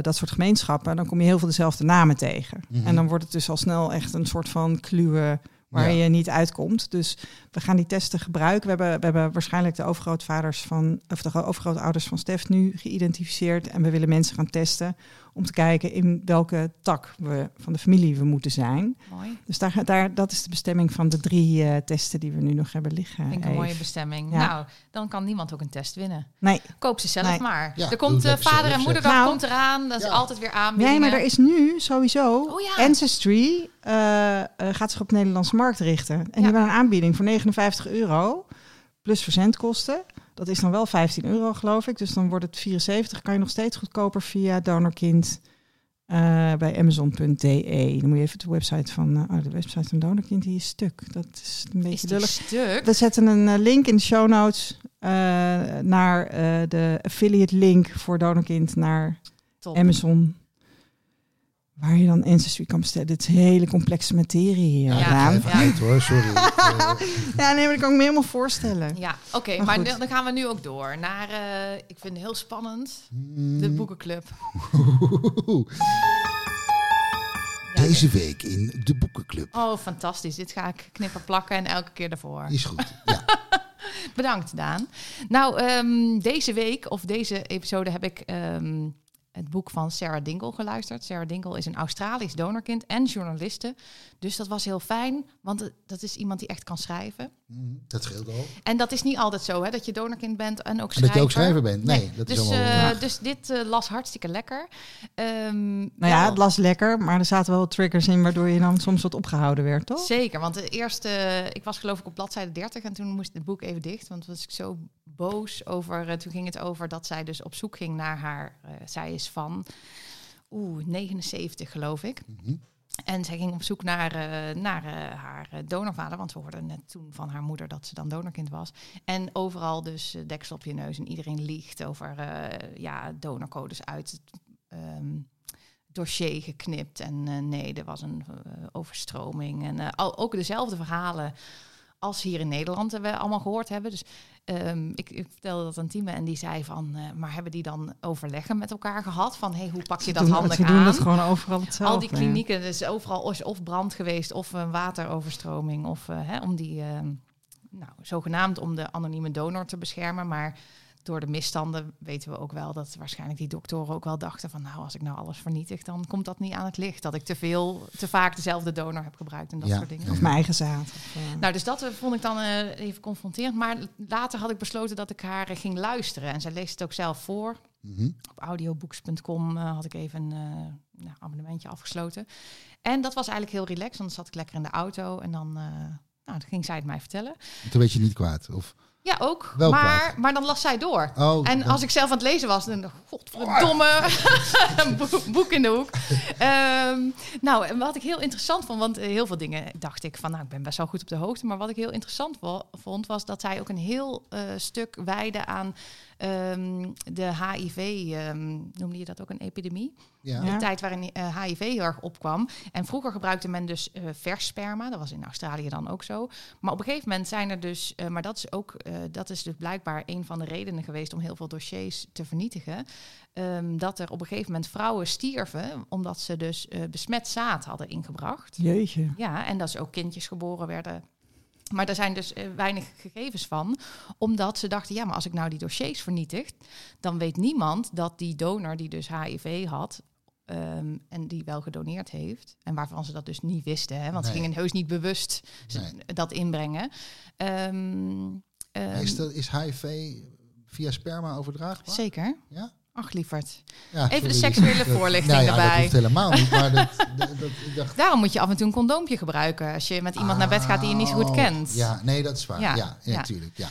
dat soort gemeenschappen, dan kom je heel veel dezelfde namen tegen. Mhm. En dan wordt het dus al snel echt een soort van kluwe waar Ja. je niet uitkomt. Dus we gaan die testen gebruiken. We hebben, we hebben waarschijnlijk de overgrootvaders van, of de overgrootouders van Stef nu geïdentificeerd. En we willen mensen gaan testen om te kijken in welke tak we van de familie we moeten zijn. Mooi. Dus daar, daar, dat is de bestemming van de drie eh, testen die we nu nog hebben liggen. Vind ik een mooie bestemming. Ja. Nou, dan kan niemand ook een test winnen. Nee, Koop ze zelf Nee. maar. Ja, er komt eh, vader en moederdag Nou. komt eraan. Dat is Ja. altijd weer aanbiedingen. nee, maar er is nu sowieso Oh ja. Ancestry eh, eh, gaat zich op de Nederlandse markt richten. En die hebben een aanbieding voor 59 euro plus verzendkosten. Dat is dan wel 15 euro, geloof ik. Dus dan wordt het 74. Kan je nog steeds goedkoper via Donorkind eh, bij Amazon.de. Dan moet je even de website van oh, de website van Donorkind die is stuk. Dat is een beetje stuk. We zetten een eh, link in de show notes naar de affiliate link voor Donorkind naar Top. Amazon. Waar je dan Ancestry kan bestellen. Dit is hele complexe materie hier. Ja, Ja, even uit hoor, sorry. Ja, nee, maar dat kan ik me helemaal voorstellen. Ja, oké. Maar dan gaan we nu ook door naar, eh, ik vind het heel spannend, de mm, boekenclub. Deze week in de Boekenclub. Oh, fantastisch. Dit ga ik knippen plakken en elke keer ervoor. Is goed. Ja. Bedankt, Daan. Nou, ehm, deze week of deze episode heb ik ehm, het boek van Sarah Dingle geluisterd. Sarah Dingle is een Australisch donorkind en journaliste. Dus dat was heel fijn, want dat is iemand die echt kan schrijven. Mm, Dat scheelt al. En dat is niet altijd zo, hè, dat je donorkind bent en ook En schrijver. dat je ook schrijver bent. Nee, dat is dus, allemaal... eh, ja. dus dit eh, las hartstikke lekker. Ehm, Nou ja, het las lekker, maar er zaten wel triggers in waardoor je dan soms wat opgehouden werd, toch? Zeker, want de eerste, ik was geloof ik op bladzijde 30 en toen moest het boek even dicht, want was ik zo boos over. eh, toen ging het over dat zij dus op zoek ging naar haar. eh, zij is van, oeh, 79 geloof ik. Mhm. En zij ging op zoek naar, eh, naar haar donorvader, want we hoorden net toen van haar moeder dat ze dan donorkind was. En overal dus deksel op je neus en iedereen liegt over ja, donorcodes uit het ehm, dossier geknipt. En nee, er was een overstroming. En al, ook dezelfde verhalen als hier in Nederland we allemaal gehoord hebben. Dus ehm, ik, ik vertelde dat aan Tieme en die zei van, eh, maar hebben die dan overleggen met elkaar gehad? Van, hey, hoe pak je Ze dat doen, handig ze aan? doen dat gewoon overal hetzelfde. Al die klinieken, dus overal is of brand geweest of een wateroverstroming. Of eh, hè, om die, eh, nou, zogenaamd om de anonieme donor te beschermen. Maar door de misstanden weten we ook wel dat waarschijnlijk die doktoren ook wel dachten van... nou, als ik nou alles vernietig, dan komt dat niet aan het licht. Dat ik te veel, te vaak dezelfde donor heb gebruikt en dat Ja, soort dingen. Of mijn eigen zaad. Of, eh, Nou, dus dat eh, vond ik dan eh, even confronterend. Maar later had ik besloten dat ik haar ging luisteren. En zij leest het ook zelf voor. Mhm. Op audiobooks.com eh, had ik even een eh, nou, abonnementje afgesloten. En dat was eigenlijk heel relaxed, want dan zat ik lekker in de auto en dan, eh, nou, dan ging zij het mij vertellen. Toen werd je niet kwaad. Of... Ja, ook. Wel maar, kwaad. maar dan las zij door. Oh, En als ik zelf aan het lezen was, dan godverdomme, een boek, boek in de hoek. Ehm, nou, en wat ik heel interessant vond, want heel veel dingen dacht ik van, nou, ik ben best wel goed op de hoogte. Maar wat ik heel interessant vond, was dat zij ook een heel eh, stuk wijde aan ehm, de HIV, ehm, noemde je dat ook een epidemie? Ja. De tijd waarin eh, HIV heel erg opkwam. En vroeger gebruikte men dus eh, vers sperma. Dat was in Australië dan ook zo. Maar op een gegeven moment zijn er dus, eh, maar dat is ook, eh, dat is dus blijkbaar een van de redenen geweest om heel veel dossiers te vernietigen. Ehm, dat er op een gegeven moment vrouwen stierven omdat ze dus eh, besmet zaad hadden ingebracht. Jeetje. Ja, en dat ze ook kindjes geboren werden. Maar daar zijn dus eh, weinig gegevens van. Omdat ze dachten, ja, maar als ik nou die dossiers vernietig... dan weet niemand dat die donor die dus HIV had... ehm, en die wel gedoneerd heeft... en waarvan ze dat dus niet wisten... Hè, want ze Nee. gingen heus niet bewust ze- Nee. dat inbrengen. Ehm, ehm, Is, dat, is HIV via sperma overdraagbaar? Zeker. Ja? Ach, lieverd. Ja, Even de seksuele voorlichting nou ja, erbij. Dat hoeft helemaal niet, maar dat, dat, ik dacht... Daarom moet je af en toe een condoompje gebruiken... als je met iemand naar bed gaat die je niet zo goed Oh, kent. Ja, nee, dat is waar. Ja, ja. natuurlijk. Ja.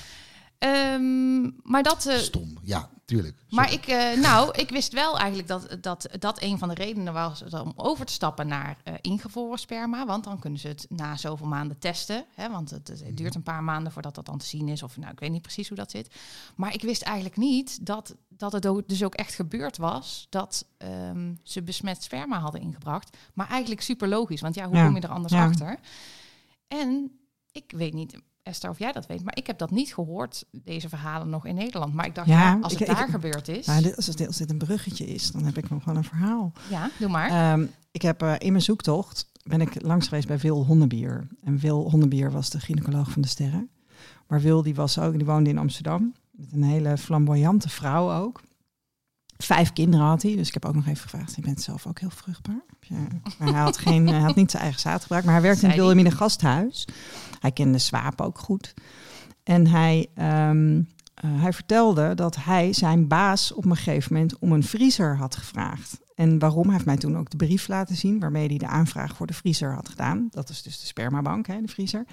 Ehm, maar dat... eh, Stom, ja, tuurlijk. maar ik, eh, nou, ik wist wel eigenlijk dat, dat dat een van de redenen was om over te stappen naar eh, ingevroren sperma. Want dan kunnen ze het na zoveel maanden testen. Hè, want het, het duurt een paar maanden voordat dat dan te zien is. Of nou, ik weet niet precies hoe dat zit. Maar ik wist eigenlijk niet dat, dat het ook, dus ook echt gebeurd was dat ehm, ze besmet sperma hadden ingebracht. Maar eigenlijk super logisch, want ja, hoe Ja, kom je er anders ja. achter? En ik weet niet, Esther, of jij dat weet, maar ik heb dat niet gehoord, deze verhalen nog in Nederland. Maar ik dacht, Ja, ja, als het ik- daar gebeurd is. Dit, als, het, als dit een bruggetje is, dan heb ik nog wel een verhaal. Ja, doe maar. Ehm, ik heb eh, in mijn zoektocht ben ik langs geweest bij Wil Honnebier. En Wil Honnebier was de gynaecoloog van de sterren. Maar Wil die was ook, die woonde in Amsterdam. Met een hele flamboyante vrouw ook. Vijf kinderen had hij. Dus ik heb ook nog even gevraagd. Je bent zelf ook heel vruchtbaar. Je- Maar hij had, geen, hij had niet zijn eigen zaad gebruikt. Maar hij werkte in het? Wilhelmina gasthuis. Hij kende Swaap ook goed. En hij, ehm, eh, hij vertelde dat hij zijn baas op een gegeven moment om een vriezer had gevraagd. En waarom? Hij heeft mij toen ook de brief laten zien waarmee hij de aanvraag voor de vriezer had gedaan. Dat is dus de spermabank, hè, de vriezer.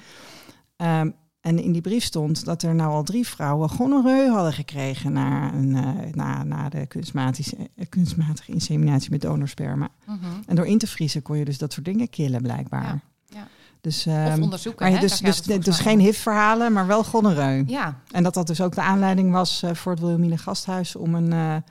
Ehm, en in die brief stond dat er nou al drie vrouwen gonorreu hadden gekregen na, een, eh, na, na de kunstmatische, eh, kunstmatige inseminatie met donorsperma. Mhm. En door in te vriezen kon je dus dat soort dingen killen blijkbaar. Ja, ja. Dus, Of ehm, onderzoeken. maar hè, dus, dus, dus geen. HIV-verhalen, maar wel gonorreu. Ja, En dat dat dus ook de aanleiding was eh, voor het Wilhelmina Gasthuis om een,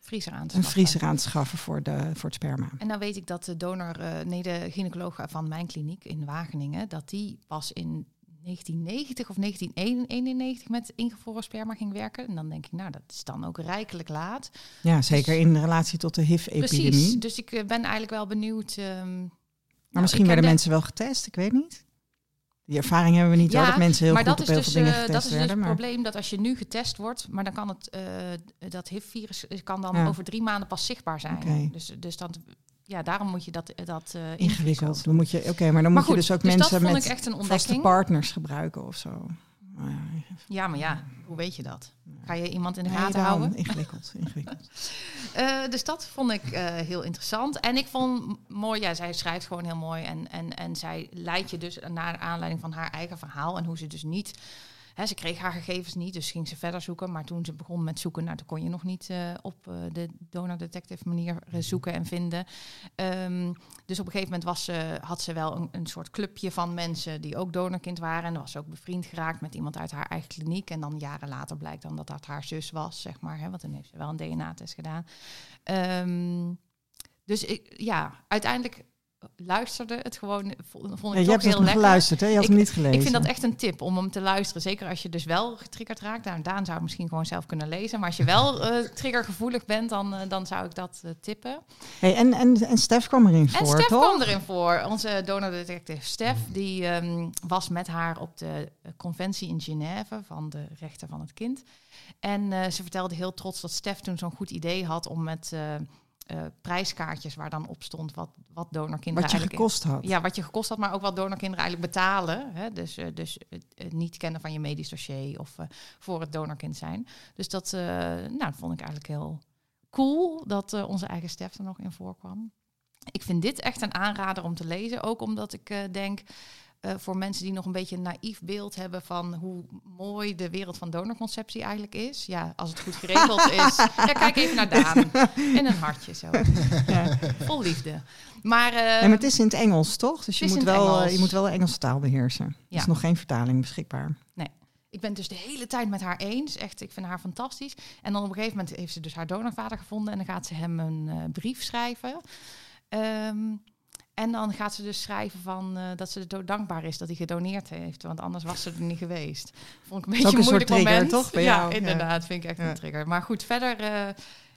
vriezer aan te een schaffen. vriezer aan te schaffen voor, de, voor het sperma. En dan weet ik dat de donor, nee, de gynaecoloog van mijn kliniek in Wageningen, dat die pas in 1990 of 1991 met ingevroren sperma ging werken. En dan denk ik, nou, dat is dan ook rijkelijk laat. Ja, zeker in relatie tot de HIV-epidemie. Precies. Dus ik eh, ben eigenlijk wel benieuwd. ehm, Maar nou, misschien ik werden de- mensen wel getest, ik weet niet. Die ervaring hebben we niet Ja, hoor, dat mensen heel maar goed dat op is heel dus, veel dingen eh, getest dat is dus werden. het maar... probleem dat als je nu getest wordt, maar dan kan het eh, dat HIV-virus kan dan Ja. over drie maanden pas zichtbaar zijn. Dus, dus dan, ja, daarom moet je dat, dat eh, Ingewikkeld. Dan moet je, Oké, maar dan Maar moet je dus ook dus mensen met echt een vaste partners gebruiken of zo. Nou ja, Ja, maar ja, hoe weet je dat? Ga je iemand in de nee, gaten houden? Ingewikkeld, ingewikkeld. Eh, dus dat vond ik eh, heel interessant. En ik vond mooi, ja, zij schrijft gewoon heel mooi. En, en, en zij leidt je dus naar aanleiding van haar eigen verhaal. En hoe ze dus niet. Hè, ze kreeg haar gegevens niet, dus ging ze verder zoeken. Maar toen ze begon met zoeken, nou, toen kon je nog niet eh, op eh, de donor detective manier eh, zoeken en vinden. Ehm, dus op een gegeven moment was ze, had ze wel een, een soort clubje van mensen die ook donorkind waren. En dan was ze ook bevriend geraakt met iemand uit haar eigen kliniek. En dan jaren later blijkt dan dat dat haar zus was, zeg maar. Hè, want dan heeft ze wel een DNA-test gedaan. Ehm, dus ik, ja, uiteindelijk luisterde het gewoon, vond vond ik Ja, je hebt heel lekker. geluisterd, hè? Je had Ik- hem niet gelezen. Ik vind dat echt een tip om hem te luisteren. Zeker als je dus wel getriggerd raakt. Nou, Daan zou het misschien gewoon zelf kunnen lezen. Maar als je wel eh, triggergevoelig bent, dan, eh, dan zou ik dat eh, tippen. Hey, en, en, en Stef kwam erin En voor, Stef toch? kwam erin voor. Onze donordetective Stef. Die ehm, was met haar op de conventie in Genève van de rechten van het kind. En ze vertelde heel trots dat Stef toen zo'n goed idee had om met eh, prijskaartjes waar dan op stond wat, wat donorkinderen Wat je gekost had. Ja, wat je gekost had, maar ook wat donorkinderen eigenlijk betalen. Hè? Dus, eh, dus het, niet kennen van je medisch dossier of eh, voor het donorkind zijn. Dus dat, nou, dat vond ik eigenlijk heel cool dat onze eigen Stef er nog in voorkwam. Ik vind dit echt een aanrader om te lezen. Ook omdat ik denk, eh, voor mensen die nog een beetje een naïef beeld hebben van hoe mooi de wereld van donorconceptie eigenlijk is. Ja, als het goed geregeld is. Ja, kijk even naar Daan. In een hartje zo. Ja. Vol liefde. Maar, eh, Ja, maar het is in het Engels, toch? Dus je is moet, wel, eh, je moet wel de Engelse taal beheersen. Er Ja. is nog geen vertaling beschikbaar. ik ben het dus de hele tijd met haar eens. Echt, ik vind haar fantastisch. En dan op een gegeven moment heeft ze dus haar donorvader gevonden. En dan gaat ze hem een eh, brief schrijven. Ehm, en dan gaat ze dus schrijven van, eh, dat ze zo dankbaar is dat hij gedoneerd heeft. Want anders was ze er niet geweest. Vond ik een beetje een een soort moeilijk trigger, moment. toch, bij ja, jou? Ja. inderdaad. Vind ik echt Ja. een trigger. Maar goed, verder eh,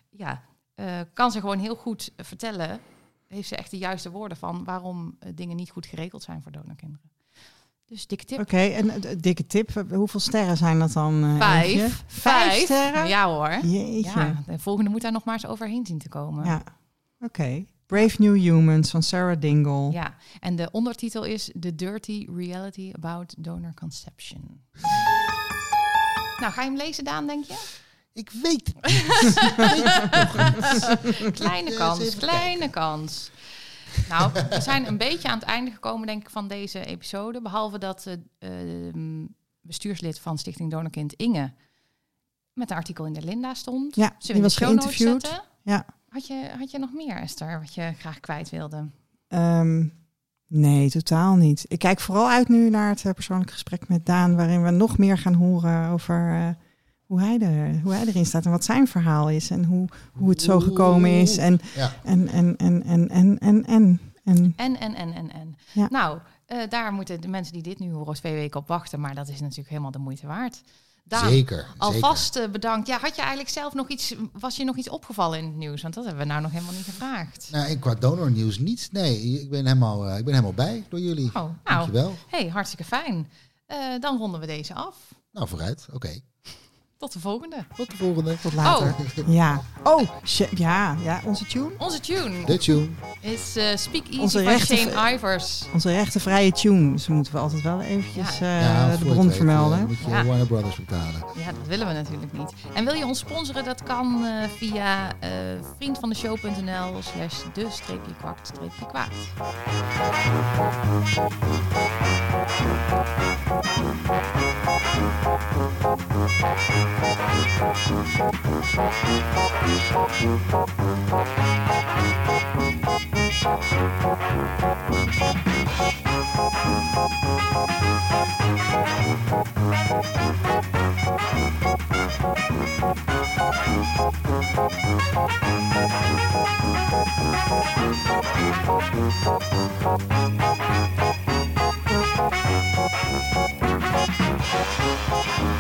ja, eh, kan ze gewoon heel goed vertellen. Heeft ze echt de juiste woorden van waarom dingen niet goed geregeld zijn voor donorkinderen. Dus dikke tip. Oké, en dikke tip. Hoeveel sterren zijn dat dan? Vijf. Eefje? Vijf. sterren? Ja hoor. Jeetje. Ja, de volgende moet daar nog maar eens overheen zien te komen. Ja. Oké. Brave New Humans van Sarah Dingle. Ja, en de ondertitel is The Dirty Reality About Donor Conception. Nou, ga je hem lezen, Daan, denk je? Ik weet het niet. Kleine kans, kleine kans. Nou, we zijn een beetje aan het einde gekomen, denk ik, van deze episode. Behalve dat het bestuurslid van Stichting Donorkind, Inge, met een artikel in de Linda stond. Ja, Zullen die in was geïnterviewd. Ja. Had je, had je nog meer, Esther, wat je graag kwijt wilde? Ehm, nee, totaal niet. Ik kijk vooral uit nu naar het eh, persoonlijke gesprek met Daan, waarin we nog meer gaan horen over eh, hoe, hij er, hoe hij erin staat en wat zijn verhaal is en hoe, hoe het zo gekomen is. En, Ja. en, en, en, en, en, en, en, en En, en, en, en, en. Ja. Nou, eh, daar moeten de mensen die dit nu horen twee weken op wachten. Maar dat is natuurlijk helemaal de moeite waard. Daan, Zeker. alvast eh, bedankt. Ja, had je eigenlijk zelf nog iets, was je nog iets opgevallen in het nieuws? Want dat hebben we nou nog helemaal niet gevraagd. Nou, qua donornieuws niet. Nee, ik ben helemaal, eh, ik ben helemaal bij door jullie. Oh, nou, Dankjewel. hey, hartstikke fijn. Eh, dan ronden we deze af. Nou, vooruit. Oké. Tot de volgende. Tot de volgende. tot later. Ja. Oh, ja, ja, onze tune. Onze tune De tune. is eh Speak Easy Onze van Shane Ivers. Onze rechtenvrije tune. Dus moeten we altijd wel eventjes Ja. eh, Ja, de bron vermelden. eh, moet je Ja. Warner Brothers betalen. Ja, dat willen we natuurlijk niet. En wil je ons sponsoren? Dat kan eh, via eh vriendvandeshow.nl slash de streepje kwakt streepje kwaad. Thank